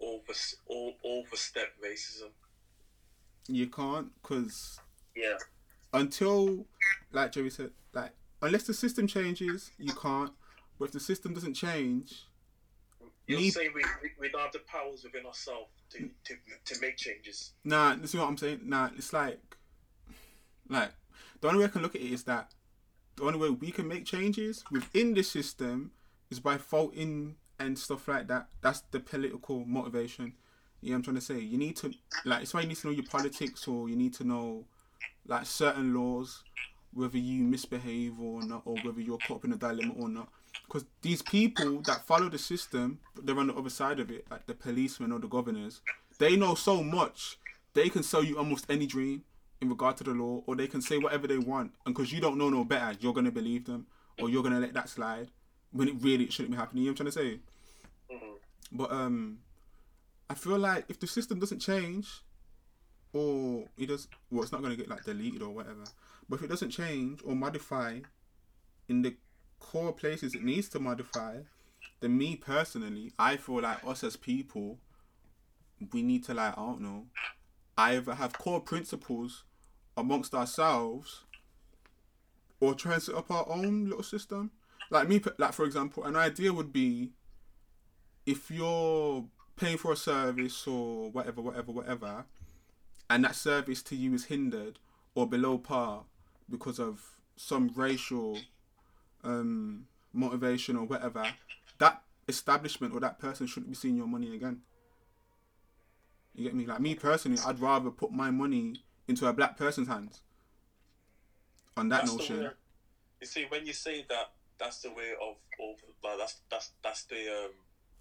over, over, overstep racism? You can't because Yeah, until, like Joey said, like unless the system changes, you can't. But if the system doesn't change, You're Me- saying we, we, don't have the powers within ourselves to, to, to make changes. nah, this is what I'm saying. Nah, it's like, like the only way I can look at it is that the only way we can make changes within the system is by voting and stuff like that. That's the political motivation. You know what I'm trying to say? You need to like it's why you need to know your politics or you need to know like certain laws, whether you misbehave or not, or whether you're caught up in a dilemma or not. Because these people that follow the system, they're on the other side of it, like the policemen or the governors. They know so much, they can sell you almost any dream in regard to the law, or they can say whatever they want. And because you don't know no better, you're gonna believe them, or you're gonna let that slide when it really shouldn't be happening. You know what I'm trying to say? Mhm. But um, I feel like if the system doesn't change, or it does, well, it's not gonna get like deleted or whatever. But if it doesn't change or modify in the core places it needs to modify, then me personally, I feel like us as people, we need to like I don't know, either have core principles amongst ourselves, or try and set up our own little system. Like me, like for example, an idea would be if you're paying for a service or whatever, whatever, whatever, and that service to you is hindered or below par because of some racial um, motivation or whatever, that establishment or that person shouldn't be seeing your money again. You get me? Like me personally, I'd rather put my money into a black person's hands. On that That's notion, way- You see, when you say that, that's the way of over. Like that's that's that's the um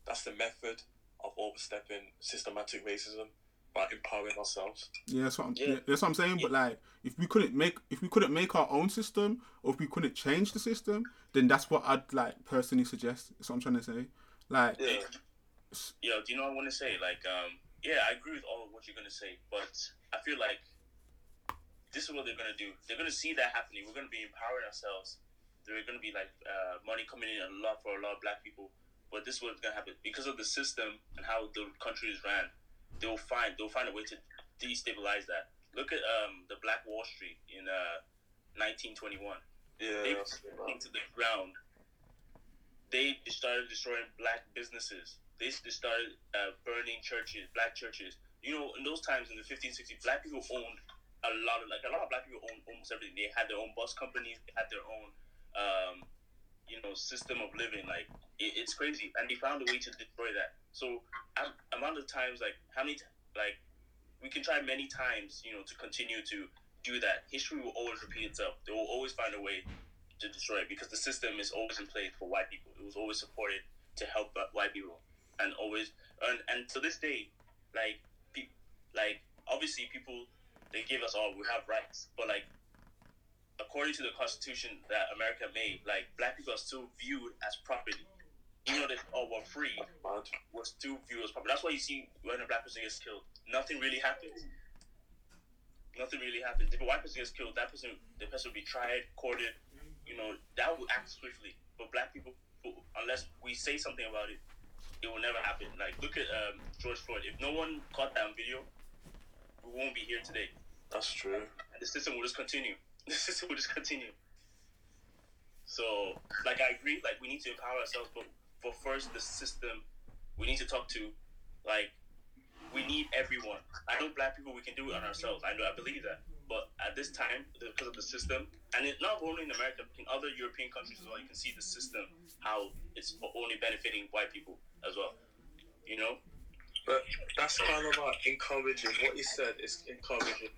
that's the method of overstepping systematic racism by empowering ourselves. yeah, that's what I'm, Yeah. yeah, that's what I'm saying. But like, if we couldn't make, if we couldn't make our own system, or if we couldn't change the system, then that's what I'd like personally suggest. That's what I'm trying to say. Like, Yeah. Yo, do you know what I want to say? Like, um, yeah, I agree with all of what you're gonna say, but I feel like this is what they're gonna do. They're gonna see that happening. We're gonna be empowering ourselves. There's gonna be like uh, money coming in a lot for a lot of black people. But this is what's gonna happen because of the system and how the country is ran. They'll find they'll find a way to destabilize that. Look at um, the Black Wall Street in uh, 1921 Yeah. they the ground. They started destroying black businesses. They started uh, burning churches, black churches. You know, in those times in the 1560s, black people owned a lot of like a lot of black people owned almost everything. They had their own bus companies. They had their own, um, you know, system of living. Like it, it's crazy, and they found a way to destroy that. So um, amount of times, like how many, like we can try many times, you know, to continue to do that. History will always repeat itself. They will always find a way to destroy it because the system is always in place for white people. It was always supported to help white people, and always and and to this day, like pe- like obviously people they give us all we have rights, but like according to the Constitution that America made, like black people are still viewed as property. Even though they oh we're free, we're still viewed as property. That's why you see when a black person gets killed, nothing really happens. Nothing really happens. If a white person gets killed, that person, the person will be tried, courted. You know, that will act swiftly. But black people, unless we say something about it, it will never happen. Like, look at um, George Floyd. If no one caught that on video, we won't be here today. That's true. And the system will just continue. System will just continue. So, like, I agree. Like, we need to empower ourselves, but for first, the system, we need to talk to, like, we need everyone. I know black people, we can do it on ourselves. I know, I believe that. But at this time, because of the system, and it, not only in America, in other European countries as well, you can see the system how it's only benefiting white people as well. You know, But that's kind of like encouraging. What you said is encouraging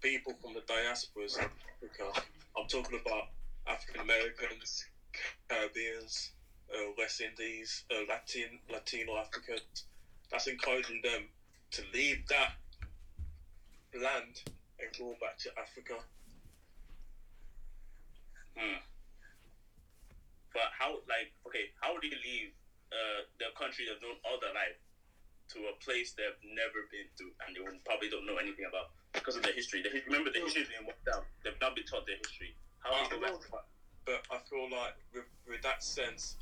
people from the diasporas. I'm talking about African Americans, Caribbeans, uh, West Indies, uh, Latin, Latino Africans. That's encouraging them to leave that land and go back to Africa. Hmm. But how, like, okay, how would you leave uh, the country they've known all their life to a place they've never been to and they probably don't know anything about because of the history? The, remember, the history is being worked out. They've not been taught their history. How I do you go but I feel like with, with that sense,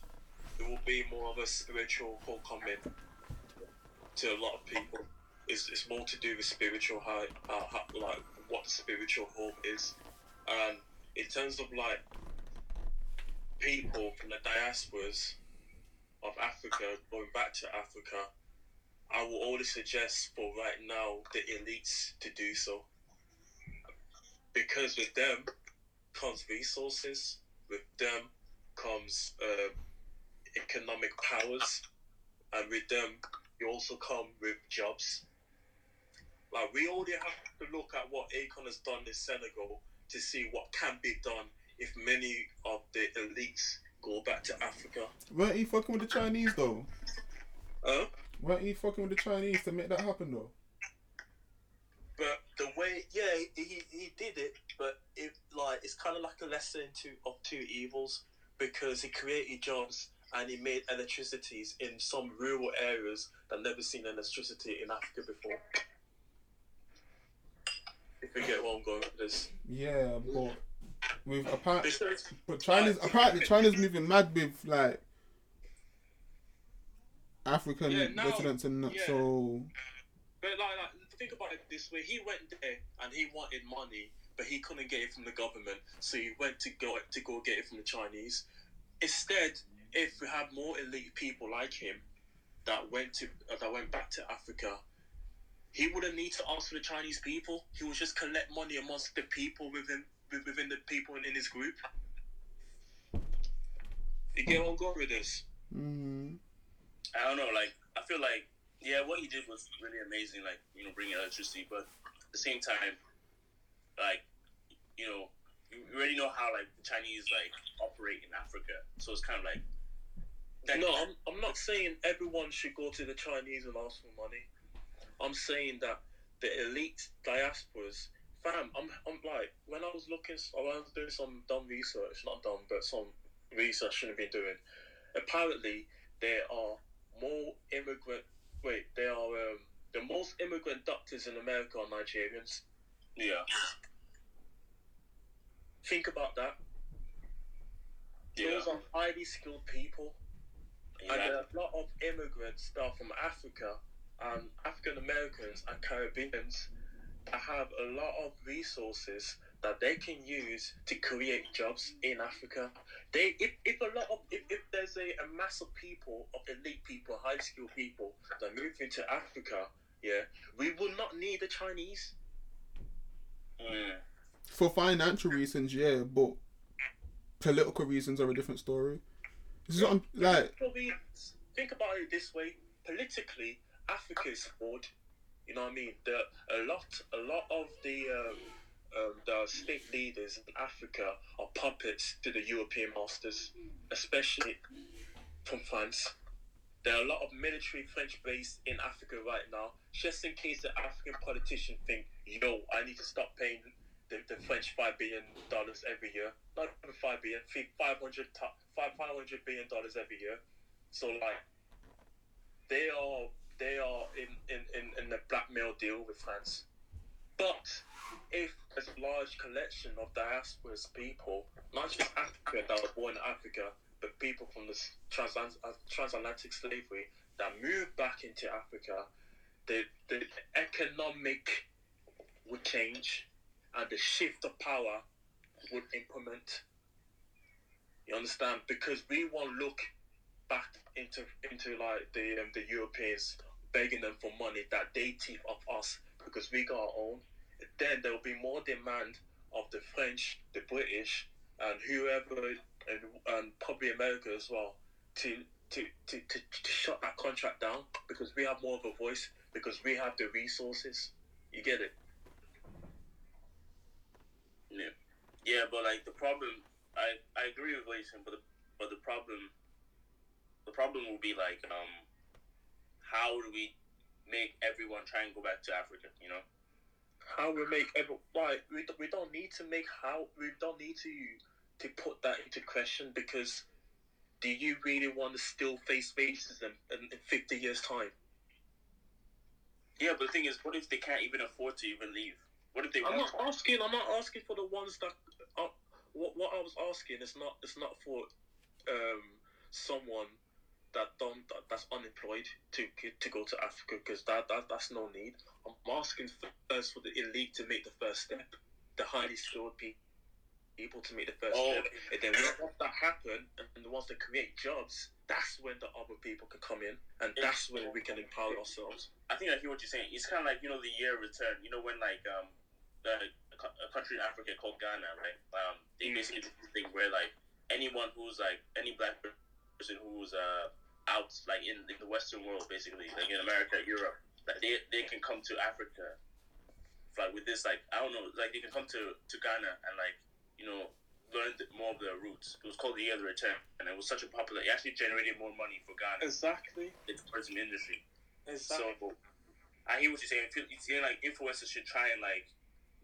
it will be more of a spiritual homecoming to a lot of people. It's, it's more to do with spiritual high, uh, how, like what the spiritual home is. And in terms of like people from the diasporas of Africa going back to Africa, I will only suggest for right now the elites to do so. Because with them comes resources, with them comes uh, economic powers, and with them you also come with jobs. Like we only have to look at what Akon has done in Senegal to see what can be done if many of the elites go back to Africa. weren't he fucking with the Chinese though? Huh? Weren't he fucking with the Chinese to make that happen though? But the way, yeah, he, he did it, but it like it's kind of like a lesson to of two evils because he created jobs and he made electricities in some rural areas that never seen electricity in Africa before. If you get where I'm going with this, Yeah, but with apparently, because but China's apparently China's moving mad with like African Yeah, now- residents and yeah. So But like, like, think about it this way: he went there and he wanted money, but he couldn't get it from the government, so he went to go to go get it from the Chinese. Instead, if we had more elite people like him that went to uh, that went back to Africa, he wouldn't need to ask for the Chinese people. He would just collect money amongst the people within within the people in his group. You get I'm going with this? Mm-hmm. I don't know. Like, I feel like, yeah, what he did was really amazing. Like, you know, bringing electricity, but at the same time, like, you know, you already know how like the Chinese like operate in Africa, so it's kind of like. that- No, I'm, I'm not saying everyone should go to the Chinese and ask for money. I'm saying that the elite diasporas, fam, I'm, I'm like, when I was looking, I was doing some dumb research, not dumb, but some research I shouldn't be doing. Apparently, there are more immigrant, wait, they are, um, the most immigrant doctors in America are Nigerians. Yeah, Think about that. yeah, Those are highly skilled people. And yeah. there are a lot of immigrants that are from Africa and African Americans and Caribbeans that have a lot of resources that they can use to create jobs in Africa. They if, if a lot of if, if there's a, a mass of people of elite people, high skilled people that move into Africa, yeah, we will not need the Chinese. Mm. For financial reasons, yeah, but political reasons are a different story. This is what I'm like. Probably think about it this way: politically, Africa is flawed. You know what I mean? The a lot, a lot of the um, um, the state leaders in Africa are puppets to the European masters, especially from France. There are a lot of military French base in Africa right now, just in case the African politician think, yo, I need to stop paying the, the French five billion dollars every year. Not even five billion, five hundred five five hundred billion dollars every year. So like, they are they are in in in, in a blackmail deal with France. But if there's a large collection of diasporas people, not just Africa that were born in Africa, but people from the uh, transatlantic slavery that moved back into Africa, the the economic would change and the shift of power would implement. You understand? Because we won't look back into into like the um, the Europeans begging them for money that they thief off us because we got our own. Then there will be more demand of the French, the British, and whoever, and, and probably America as well, to to, to, to to shut that contract down because we have more of a voice because we have the resources. You get it? Yeah, yeah, but like the problem, I I agree with what you're saying, but the but the problem, the problem will be like um, how do we make everyone try and go back to Africa? You know? how we make every why we, don't- we don't need to make how we don't need to to put that into question because do you really want to still face racism in, in 50 years time Yeah, but the thing is, what if they can't even afford to even leave? What if they i'm not asking i'm not asking for the ones that uh, what, what i was asking is not it's not for um someone that don't that, that's unemployed to to go to africa because that, that that's no need i'm asking first for the elite to make the first step the highly skilled people people to make the first Oh. step and then once that happen and once they create jobs that's when the other people can come in and that's when we can empower ourselves I think I hear what you're saying. It's kind of like you know the year of return. You know when like um the a country in Africa called Ghana, right? Um, they Mm. basically do this thing where like anyone who's like any black person who's uh out like in, in the Western world, basically like in America, Europe, like they they can come to Africa, like with this like I don't know, like they can come to to Ghana and like you know learn more of their roots. It was called the year of the return, and it was such a popular. It actually generated more money for Ghana exactly the tourism industry. exactly So I hear what you're saying. It's feeling like influencers should try and like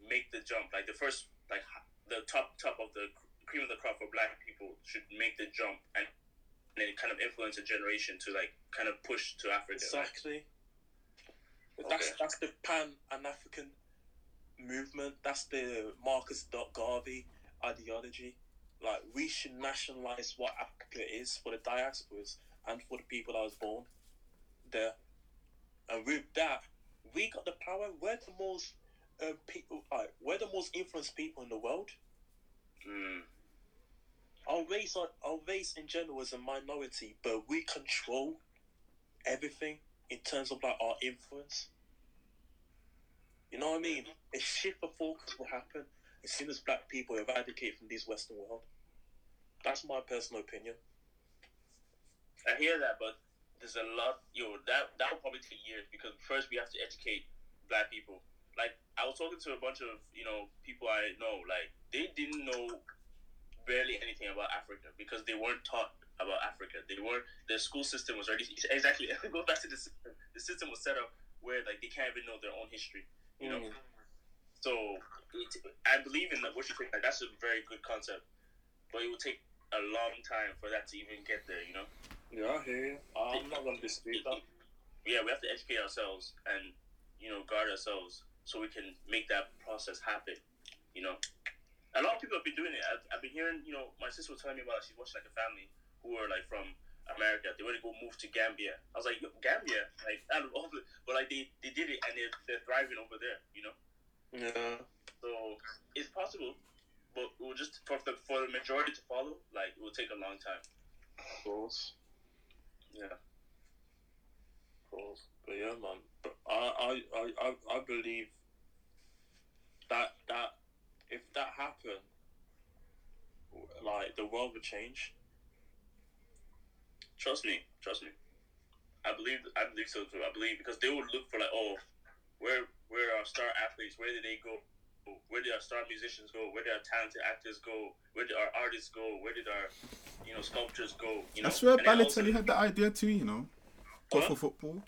make the jump. Like the first, like the top top of the cream of the crop for black people should make the jump and, and then kind of influence a generation to like kind of push to Africa. Exactly. That's Okay. that's the Pan and African movement. That's the Marcus Garvey ideology. Like we should nationalize what Africa is for the diasporas and for the people that was born there. And with that, we got the power. We're the most uh, people. Like, we're the most influenced people in the world. Mm. Our race, our, our race in general is a minority, but we control everything in terms of like our influence. You know what I mean? Mm-hmm. A shift of focus will happen as soon as black people eradicate from this Western world. That's my personal opinion. I hear that, but there's a lot. Yo, that that will probably take years because first we have to educate black people. Like I was talking to a bunch of you know people I know. Like they didn't know barely anything about Africa because they weren't taught about Africa. They weren't. Their school system was already exactly. <laughs> Go back to the system. The system was set up where like they can't even know their own history. You know. Mm. So it, I believe in that. What you think? Like that's a very good concept, but it will take a long time for that to even get there. You know. Yeah, I hear you. I'm not gonna dispute that. yeah, we have to educate ourselves and you know guard ourselves so we can make that process happen. You know, a lot of people have been doing it. I've, I've been hearing, you know, my sister was telling me about she's watching like a family who were like from America. They want to go move to Gambia. I was like, Gambia, like of all the, <laughs> but like they, they did it and they're, they're thriving over there. You know, Yeah. so it's possible, but it will just for the for the majority to follow, like it will take a long time. Of course. Yeah. Of course. But yeah, man. But I, I, I, I, I believe that that if that happened, like the world would change. Trust me, trust me. I believe I believe so too. I believe because they would look for like, oh, where where are our star athletes? Where did they go? Where did our star musicians go? Where did our talented actors go? Where did our artists go? Where did our you know sculptures go? You know, I swear And Balotelli had the idea too, you know. Go Huh? for football.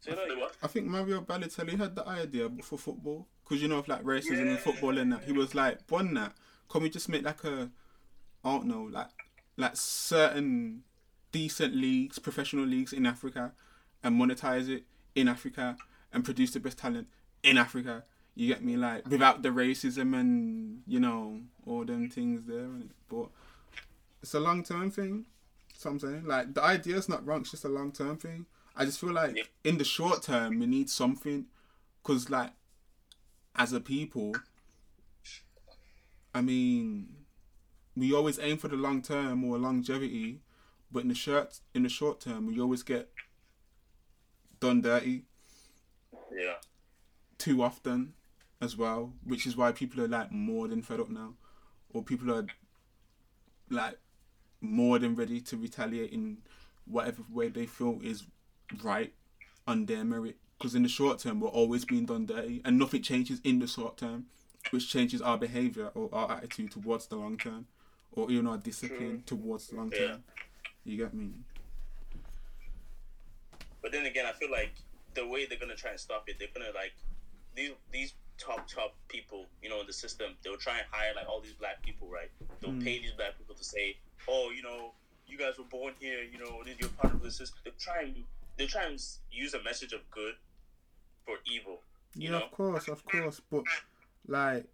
Say that The what? I think Mario Balotelli had the idea for football. Because you know, of like racism in football and that. He was like, one that, can we just make like a, I don't know, like, like certain decent leagues, professional leagues in Africa and monetize it in Africa and produce the best talent in Africa. You get me? Like, without the racism and, you know, all them things there. But it's a long term thing. So I'm saying. Like, the idea's not wrong, it's just a long term thing. I just feel like Yeah. in the short term, we need something. Because, like, as a people, I mean, we always aim for the long term or longevity, but in the short in the short term, we always get done dirty Yeah. too often as well, which is why people are like more than fed up now, or people are like more than ready to retaliate in whatever way they feel is right on their merit. Because in the short term, we're always being done dirty, and nothing changes in the short term, which changes our behavior or our attitude towards the long term, or even our discipline towards the long Yeah. term. You get me? But then again, I feel like the way they're gonna try and stop it, they're gonna like these these top top people, you know, in the system. They'll try and hire like all these black people, right? They'll Mm. pay these black people to say, "Oh, you know, you guys were born here. You know, and you're part of the system." They're trying. to They're trying to use a message of good for evil. Yeah, know? of course, of course. But like,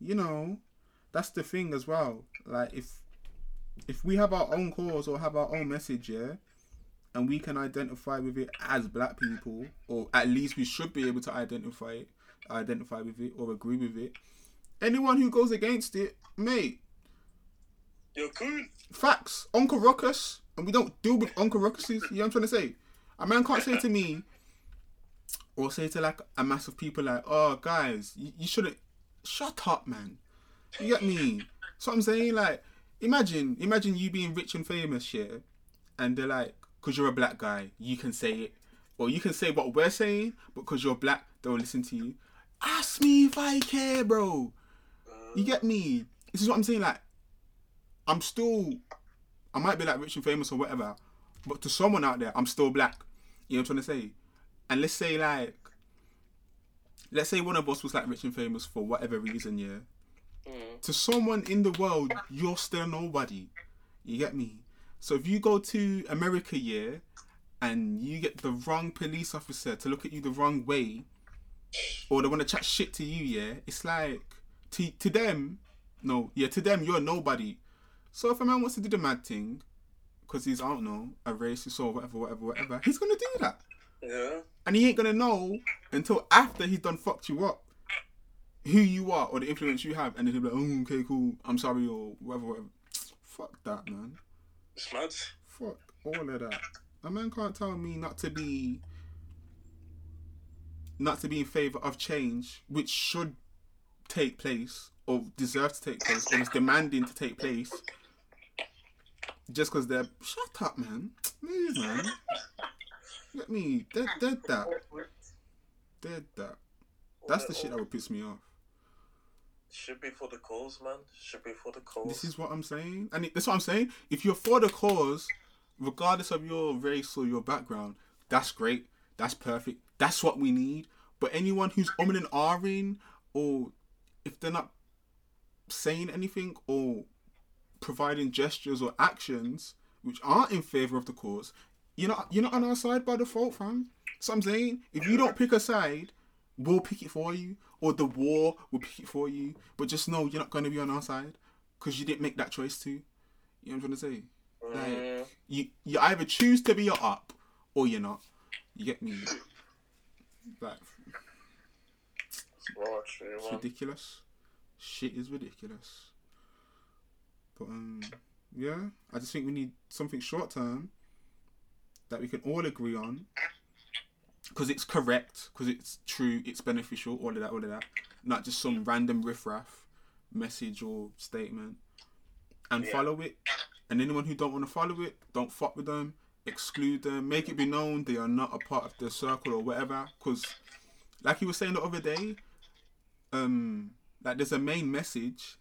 you know, that's the thing as well. Like if if we have our own cause or have our own message, yeah, and we can identify with it as black people, or at least we should be able to identify it, identify with it or agree with it. Anyone who goes against it, mate, You're cool. facts. Uncle Ruckus, and we don't deal with Uncle Ruckuses. You know what I'm trying to say? A man can't say to me, or say to like a mass of people like, "Oh, guys, you, you shouldn't." Shut up, man. You get me? <laughs> So I'm saying, like, imagine, imagine you being rich and famous, yeah, and they're like, "Cause you're a black guy, you can say it, or you can say what we're saying, but because you're black, they'll listen to you." Ask me if I care, bro. You get me? This is what I'm saying. Like, I'm still, I might be like rich and famous or whatever, but to someone out there, I'm still black. You know what I'm trying to say? And let's say like, let's say one of us was like rich and famous for whatever reason, yeah. Mm. To someone in the world, you're still nobody. You get me? So if you go to America, yeah, and you get the wrong police officer to look at you the wrong way, or they want to chat shit to you, yeah, it's like to to them, no, yeah, to them you're nobody. So if a man wants to do the mad thing, because he's I don't know a racist or whatever, whatever, whatever, he's gonna do that, Yeah. and he ain't gonna know until after he's done fucked you up, who you are or the influence you have, and then he'll be like, oh, okay, cool, I'm sorry or whatever, whatever. Fuck that, man. It's mad. Fuck all of that. A man can't tell me not to be not to be in favor of change, which should take place or deserve to take place or is demanding to take place, just because they're shut up, man. Move, man. Let me dead, dead that, dead that. That's the shit that would piss me off. Should be for the cause, man. Should be for the cause. This is what I'm saying, and it- that's what I'm saying. If you're for the cause, regardless of your race or your background, that's great. That's perfect. That's what we need. But anyone who's umming and ahhing, or if they're not saying anything or providing gestures or actions which aren't in favor of the cause, you're not you're not on our side by default, fam. So I'm saying, if you don't pick a side, we'll pick it for you, or the war will pick it for you. But just know you're not going to be on our side because you didn't make that choice to. You know what I'm trying to say? Mm, Like, you you either choose to be your up or you're not. You get me? Like, true, it's ridiculous. Shit is ridiculous. But um, yeah, I just think we need something short term that we can all agree on, because it's correct, because it's true, it's beneficial, all of that, all of that. Not just some random riffraff message or statement, and Yeah. follow it. And anyone who don't want to follow it, don't fuck with them, exclude them, make it be known they are not a part of the circle or whatever. Because, like you were saying the other day, um, like there's a main message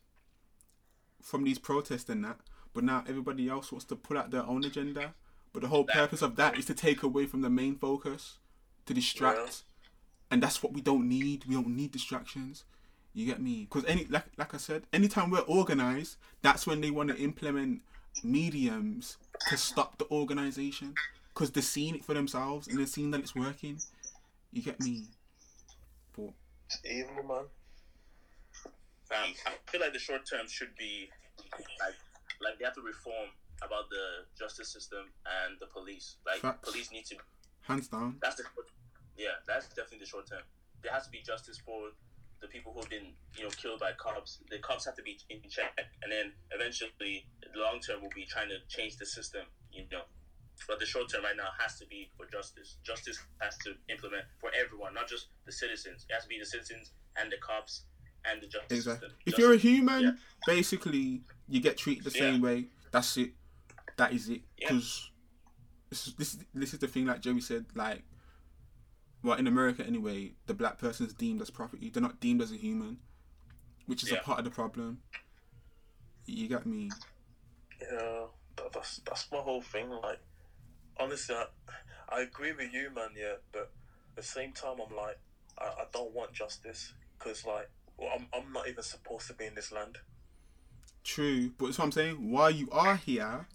from these protests and that, but now everybody else wants to pull out their own agenda. But the whole purpose of that is to take away from the main focus, to distract, and that's what we don't need. We don't need distractions. You get me? Because any like like I said, anytime we're organized, that's when they want to implement mediums to stop the organization. Because they're seeing it for themselves and they're seeing that it's working. You get me? But It's evil, man. Um, I feel like the short term should be like like they have to reform about the justice system and the police. Like Facts. police need to. hands down. That's the. Yeah, that's definitely the short term. There has to be justice for the people who've been you know killed by cops. The cops have to be in check, and then eventually the long term will be trying to change the system. You know. But the short term right now has to be for justice. Justice has to implement for everyone, not just the citizens. It has to be the citizens and the cops and the justice Exactly. system. If Justice- you're a human, yeah. basically you get treated the Yeah. same way. That's it. That is it. Yeah. Because this is this this is the thing. Like Joey said, like well in America anyway, the black person's deemed as property. They're not deemed as a human, which is a part of the problem. You got me. Yeah, that, that's that's my whole thing. Like, honestly, I, I agree with you, man. Yeah, but at the same time, I'm like, I, I don't want justice because, like, well, I'm I'm not even supposed to be in this land. True, but that's what I'm saying. While you are here,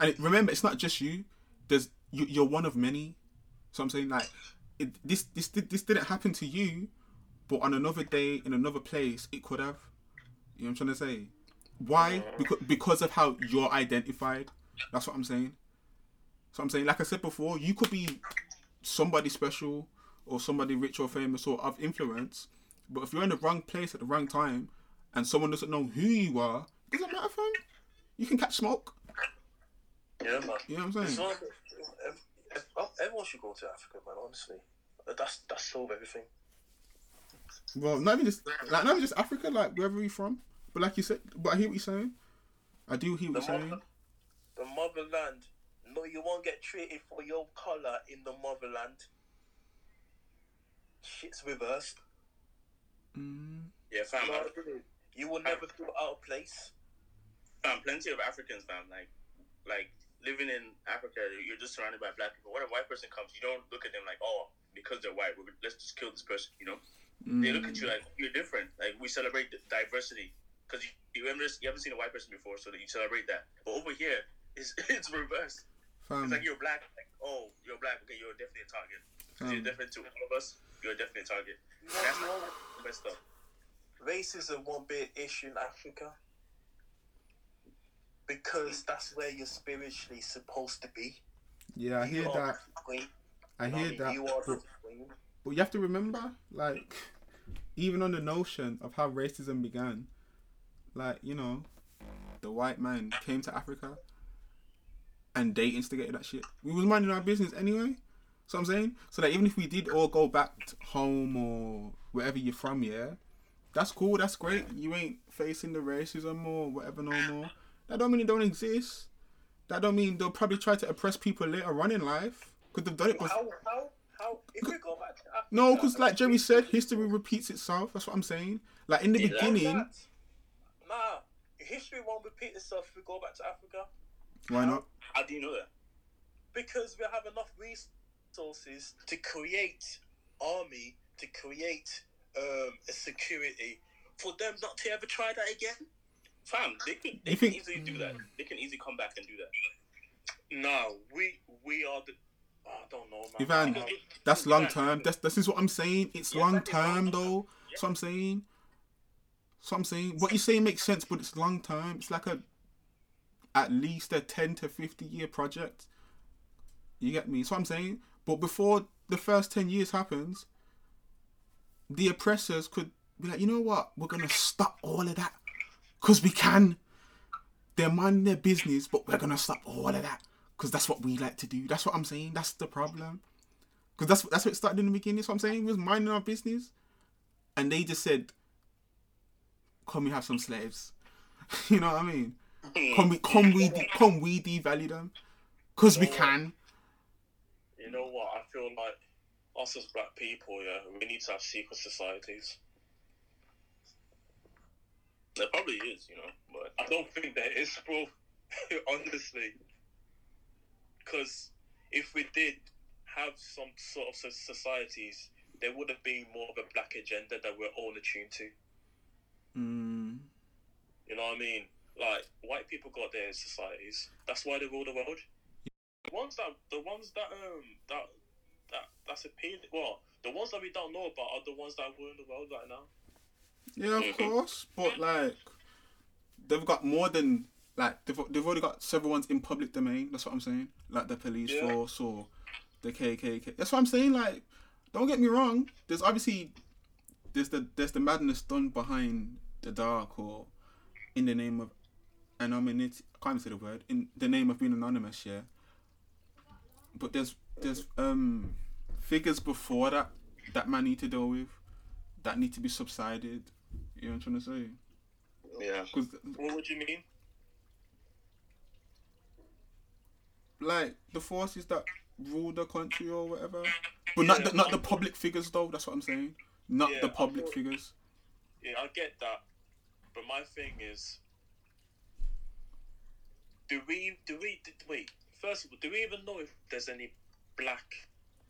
and it, remember, it's not just you. There's you, you're one of many. So I'm saying like, it, this this did- this didn't happen to you, but on another day in another place, it could have. You know what I'm trying to say? Why? Because because of how you're identified. That's what I'm saying. So I'm saying, like I said before, you could be somebody special or somebody rich or famous or of influence, but if you're in the wrong place at the wrong time and someone doesn't know who you are, it doesn't matter, fam. You can catch smoke. Yeah, man. You know what I'm saying? not, ev- ev- everyone should go to Africa, man. Honestly, that's that's solve everything. Well, not even just like not even just Africa, like wherever you're from. But like you said, but I hear what you're saying. I do hear what The you're saying. the motherland. No, you won't get treated for your color in the motherland. Shit's reversed. Mm, Yeah, fam. No, You will never feel out of place. fam, plenty of Africans, fam. Like, like living in Africa, you're just surrounded by black people. When a white person comes, you don't look at them like, oh, because they're white, let's just kill this person. You know, they look at you mm. like you're different. Like we celebrate diversity because you, you haven't you haven't seen a white person before, so that you celebrate that. But over here, it's <laughs> it's reversed. fam, It's like you're black. Like, oh, you're black. Okay, you're definitely a target. Because you're different to all of us. You're definitely a target. That's the best stuff. Racism won't be an issue in Africa because that's where you're spiritually supposed to be. Yeah, I hear You that. I hear what I mean? that. You are But, queen. but you have to remember, like, even on the notion of how racism began, like you know, the white man came to Africa, and they instigated that shit. We was minding our business anyway. So I'm saying, so that even if we did all go back home or wherever you're from, yeah, that's cool. That's great. You ain't facing the racism or whatever no more. That don't mean it don't exist. That don't mean they'll probably try to oppress people later on in life because they've done it. before. How how how? If we go back to No, because like Jerry said, history repeats itself. That's what I'm saying. Like in the Yeah, beginning, that- Nah, history won't repeat itself if we go back to Africa why not? How do you know that? because we have enough resources to create army, to create um, a security for them not to ever try that again. Fam, they can they can easily do that. They can easily come back and do that. No, we we are the. oh, I don't know, man. Ivan, I- That's long term. That's this is what I'm saying. It's Yeah, long term though. That's what I'm saying. That's what I'm saying. What you say makes sense, but it's long term. It's like a at least a ten to fifty year project. You get me? That's what I'm saying. But before the first ten years happens, the oppressors could be like, you know what? We're gonna stop all of that because we can. They're minding their business, but we're gonna stop all of that because that's what we like to do. That's what I'm saying. That's the problem. Because that's that's what started in the beginning. That's what I'm saying. We was minding our business, and they just said, "Come, we have some slaves." <laughs> you know what I mean? Come, we come we de- come we devalue them, cause we can. You know what? I feel like us as black people, yeah, we need to have secret societies. There probably is, you know, but I don't think there is, bro. Honestly, because if we did have some sort of societies, there would have been more of a black agenda that we're all attuned to. Mm, You know what I mean? Like white people got their societies. That's why they rule the world. The ones that the ones that um that that that's appealing. Well, the ones that we don't know about are the ones that rule the world right now. Yeah, of Mhm. course, but like they've got more than like they've they've already got several ones in public domain. That's what I'm saying. Like the police Yeah. force or the KKK. That's what I'm saying. Like, don't get me wrong. There's obviously there's the there's the madness done behind the dark or in the name of anonymity. I can't even say the word. In the name of being anonymous, yeah. But there's there's um figures before that that man need to deal with that need to be subsided. You know what I'm trying to say? yeah. Because What would you mean? like the forces that rule the country or whatever, but not the, not the public figures though. That's what I'm saying. Not Yeah, the public thought- figures. Yeah, I get that, but my thing is, do we do we did, wait? First of all, do we even know if there's any black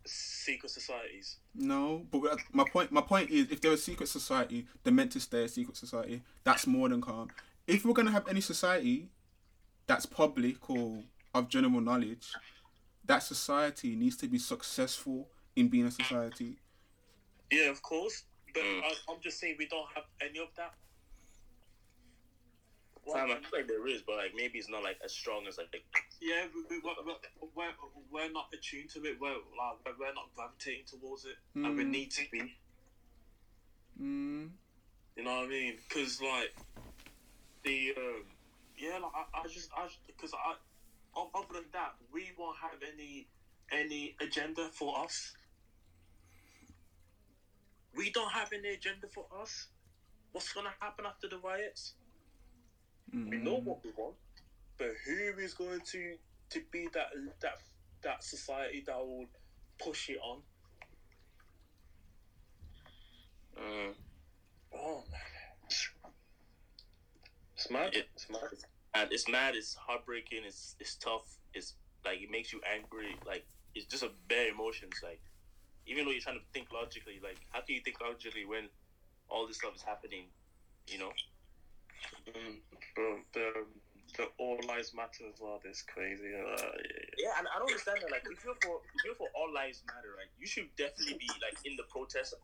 secret societies? No, but my point my point is if they're a secret society, they're meant to stay a secret society. That's more than calm. If we're gonna have any society that's public or of general knowledge, that society needs to be successful in being a society. Yeah, of course. But Mm. I, I'm just saying we don't have any of that. Fam, I feel like there is, but like maybe it's not like as strong as like. Yeah, we, we, we're, we're, we're not attuned to it. We're like we're not gravitating towards it, and we Mm. need to be. Mm. You know what I mean? Because like the um, yeah, like I, I just I because I o- other than that, we won't have any any agenda for us. We don't have any agenda for us. What's gonna happen after the riots? Mm. We know what we want, but who is going to to be that that that society that will push it on? Mm. Oh man, it's mad. It- It's mad. and it's mad, it's heartbreaking, it's it's tough, it's like it makes you angry, like it's just a bare emotions. Like even though you're trying to think logically, like how can you think logically when all this stuff is happening? You know? Mm, bro, the the all lives matter as well. This crazy. Uh, Yeah, and I don't understand that. Like if you're for if you're for all lives matter, right? You should definitely be like in the protest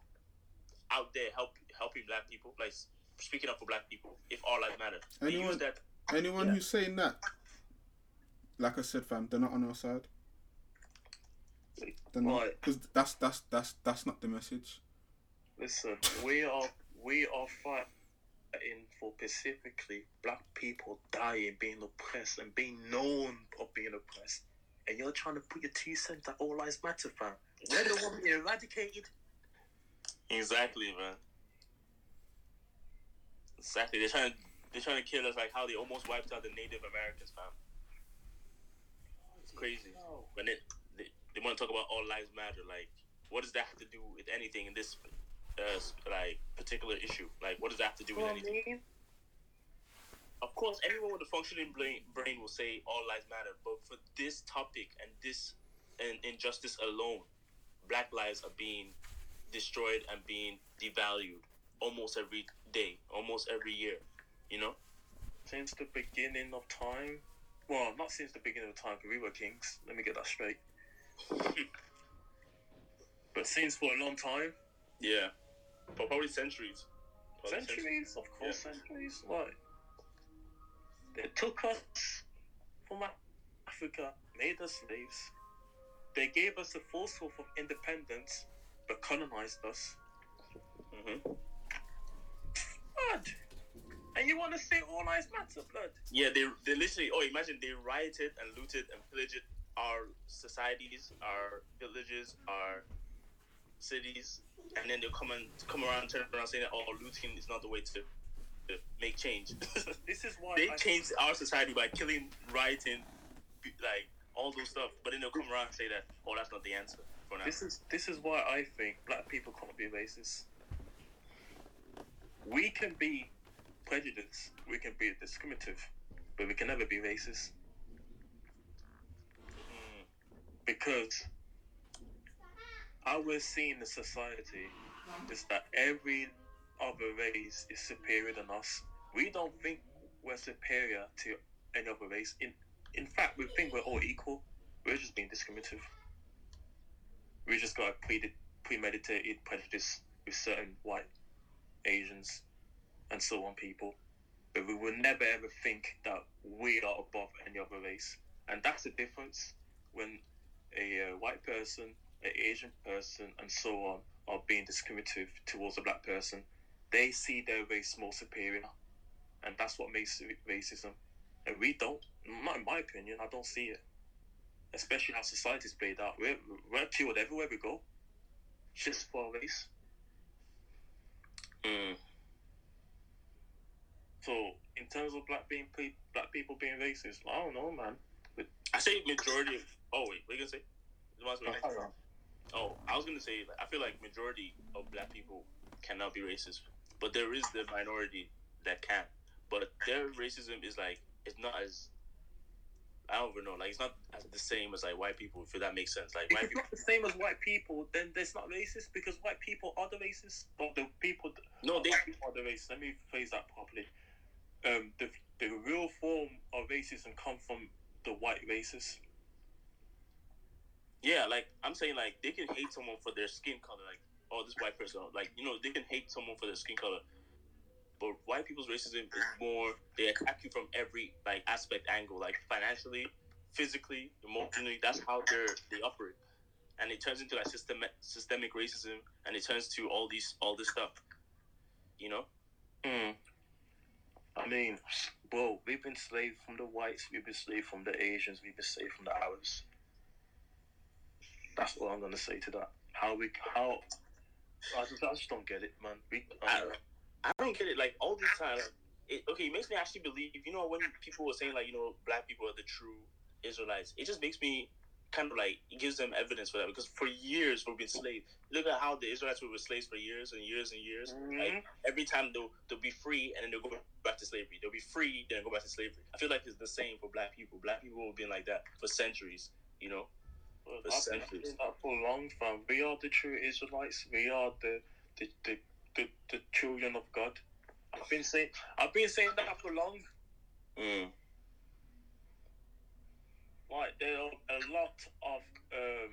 out there help helping black people, like speaking up for black people. If all lives matter, They Anyone- use that. Anyone Yeah. who's saying that, like I said, fam, they're not on our side. They're not, Right. because that's that's that's that's not the message. Listen, we are we are fighting for specifically black people dying, being oppressed, and being known of being oppressed. and you're trying to put your two cents that all lives matter, fam. We're the one being <laughs> eradicated. Exactly, man. Exactly. They're trying to they're trying to kill us like how they almost wiped out the Native Americans, fam. It's crazy. When it they, they want to talk about all lives matter, like what does that have to do with anything in this uh, like particular issue? Like what does that have to do with Well, anything? mean, Of course, anyone with a functioning brain, brain will say all lives matter, but for this topic and this and injustice alone, black lives are being destroyed and being devalued almost every day, almost every year. You know? since the beginning of time. Well, not since the beginning of time, because we were kings. Let me get that straight. <laughs> but since for a long time, Yeah. For probably centuries. Probably centuries, of course, centuries. Like they took us from Africa, made us slaves. They gave us a false hope of independence, but colonized us. hmm Blood. And you want to say all lives matter, blood? Yeah, they they literally. Oh, imagine they rioted and looted and pillaged our societies, our villages, our cities, and then they'll come and come around, turn around, saying that oh, looting is not the way to, to make change. <laughs> This is why they I- changed our society by killing, rioting, like all those stuff. But then they'll come around and say that oh, that's not the answer for now. This is this is why I think black people can't be racist. We can be prejudiced, we can be discriminative, but we can never be racist Mm, because how we're seen in society is that every other race is superior than us. We don't think we're superior to any other race. In in fact, we think we're all equal. We're just being discriminative. We just got a pre- premeditated prejudice with certain white, Asians, and so on people. But we will never ever think that we are above any other race. And that's the difference when a uh, white person, an Asian person, and so on are being discriminative towards a black person. They see their race more superior. And that's what makes it racism. And we don't, not in my opinion, I don't see it. Especially how society's played out. We're, we're killed everywhere we go. Just for race. mm. So, in terms of black being pe- black people being racist, I don't know, man. I say majority. Of, oh wait, what you gonna say? You want to say- I don't know. Oh, I was gonna say, I feel like majority of black people cannot be racist, but there is the minority that can. But their racism is like it's not as I don't even know, like it's not the same as like white people. If that makes sense, like If white it's people. not the same as white people, then there's not racist because white people are the racists. But the people, No, they. people are the racists. Let me phrase that properly. Um, the the real form of racism come from the white races. Yeah, like I'm saying, like they can hate someone for their skin color, like oh this white person, like you know they can hate someone for their skin color. But white people's racism is more they attack you from every like aspect angle, like financially, physically, emotionally. That's how they're they operate, and it turns into like systemic systemic racism, and it turns to all these all this stuff. You know? Hmm. I mean, bro, we've been slaved from the whites, we've been slaved from the Asians, we've been slaved from the Arabs. That's all I'm gonna say to that. How we how I just, I just don't get it, man. We, um, I, I don't get it. Like all these time, like, it, okay, it makes me actually believe. You know, when people were saying like, you know, black people are the true Israelites, it just makes me kind of like it gives them evidence for that because for years we've been slaves. Look at how the Israelites were slaves for years and years and years. Mm-hmm. Like every time they'll they'll be free and then they'll go back to slavery. They'll be free then go back to slavery. I feel like it's the same for black people. Black people have been like that for centuries. You know. I've been saying that for long, fam. We are the true Israelites. We are the the, the, the, the children of God. I've been saying I've been saying that for long. Mm. Like there are a lot of um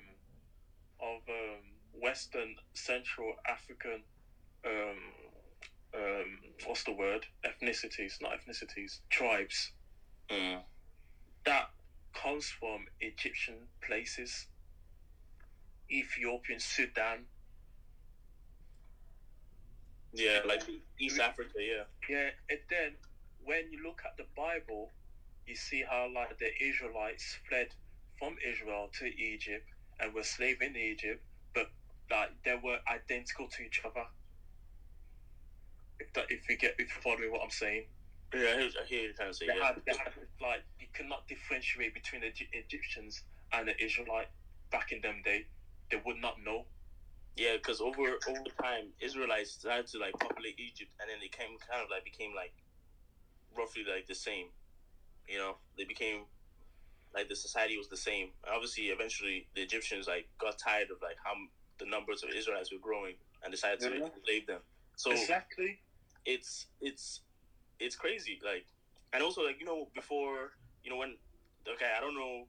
of um Western Central African um um what's the word ethnicities not ethnicities tribes Mm. that comes from Egyptian places, Ethiopian, Sudan. Yeah, like East Africa. Yeah. Yeah, and then when you look at the Bible, you see how like the Israelites fled from Israel to Egypt and were slaves in Egypt, but like they were identical to each other. If that, if you get if you follow what I'm saying, Yeah, I hear, I hear you trying to say. they Yeah. had, they had like you cannot differentiate between the Egyptians and the Israelite back in them day. They would not know. Yeah, because over over time, Israelites started to like populate Egypt, and then they came kind of like became like roughly like the same. You know, they became like the society was the same. And obviously, eventually, the Egyptians like got tired of like how the numbers of Israelites were growing and decided to Yeah. enslave them. So exactly. it's it's it's crazy. Like, and also like you know before you know when okay, I don't know.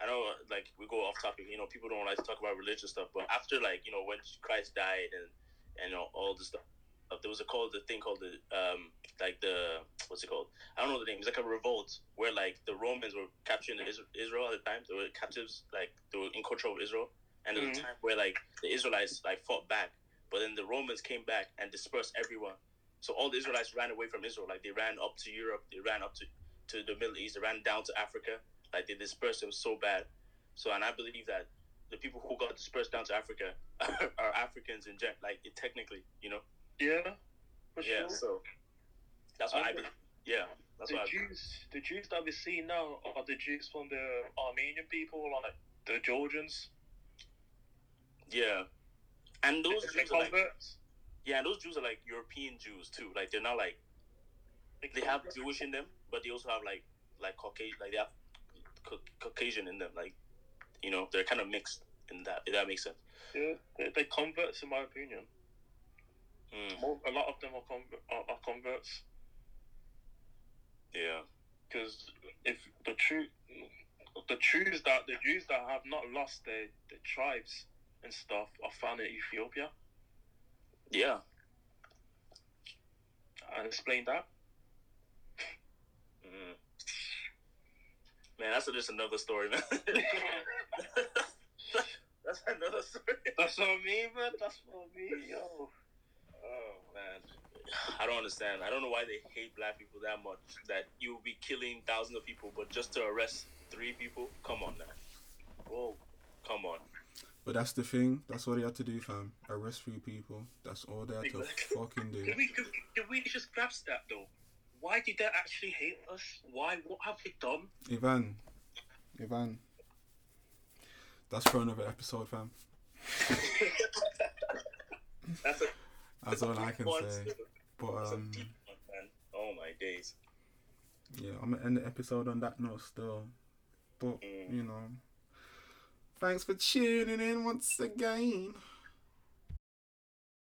I know, like we go off topic. You know, people don't like to talk about religious stuff, but after like you know when Christ died and and all, all this stuff, there was a called the thing called the um like the what's it called? I don't know the name. It's like a revolt where like the Romans were capturing Israel at the time. They were captives, like they were in control of Israel, and there was a Mhm. time where like the Israelites like fought back, but then the Romans came back and dispersed everyone. So all the Israelites ran away from Israel. Like they ran up to Europe, they ran up to to the Middle East, they ran down to Africa. Like they dispersed them so bad. So and I believe that the people who got dispersed down to Africa <laughs> are Africans in gen, like it, technically, you know. Yeah. For Yeah. sure. So that's what I And believe. Yeah, that's the what I Jews, the Jews that we see now are the Jews from the Armenian people, like the Georgians. Yeah, and those They're Jews are like converts. Yeah, and those Jews are like European Jews too. Like they're not like they have Jewish in them, but they also have like like Caucasian, like they have Caucasian in them. Like you know, they're kind of mixed in that. If that makes sense. Yeah, they, they converts, in my opinion. Mm, A lot of them are, conver- are, are converts yeah, because if the true, the Jews that the Jews that have not lost their, their tribes and stuff are found in Ethiopia. Yeah. And explain that. Mm. Man, that's just another story, man. <laughs> that's another story. That's what I mean, man. That's what I mean, yo. Oh man, I don't understand. I don't know why they hate black people that much. That you will be killing thousands of people, but just to arrest three people? Come on, man. Whoa, come on. But that's the thing. That's all they had to do, fam. Arrest three people. That's all they had to <laughs> fucking do. Did we, did, did we just grasp that though? Why did they actually hate us? Why? What have we done? Ivan. Ivan. That's for another episode, fam. <laughs> That's a That's all I can one say. still. But That's um, deep one. Oh my days. yeah, I'm gonna end the episode on that note still. But Mm. you know, thanks for tuning in once again.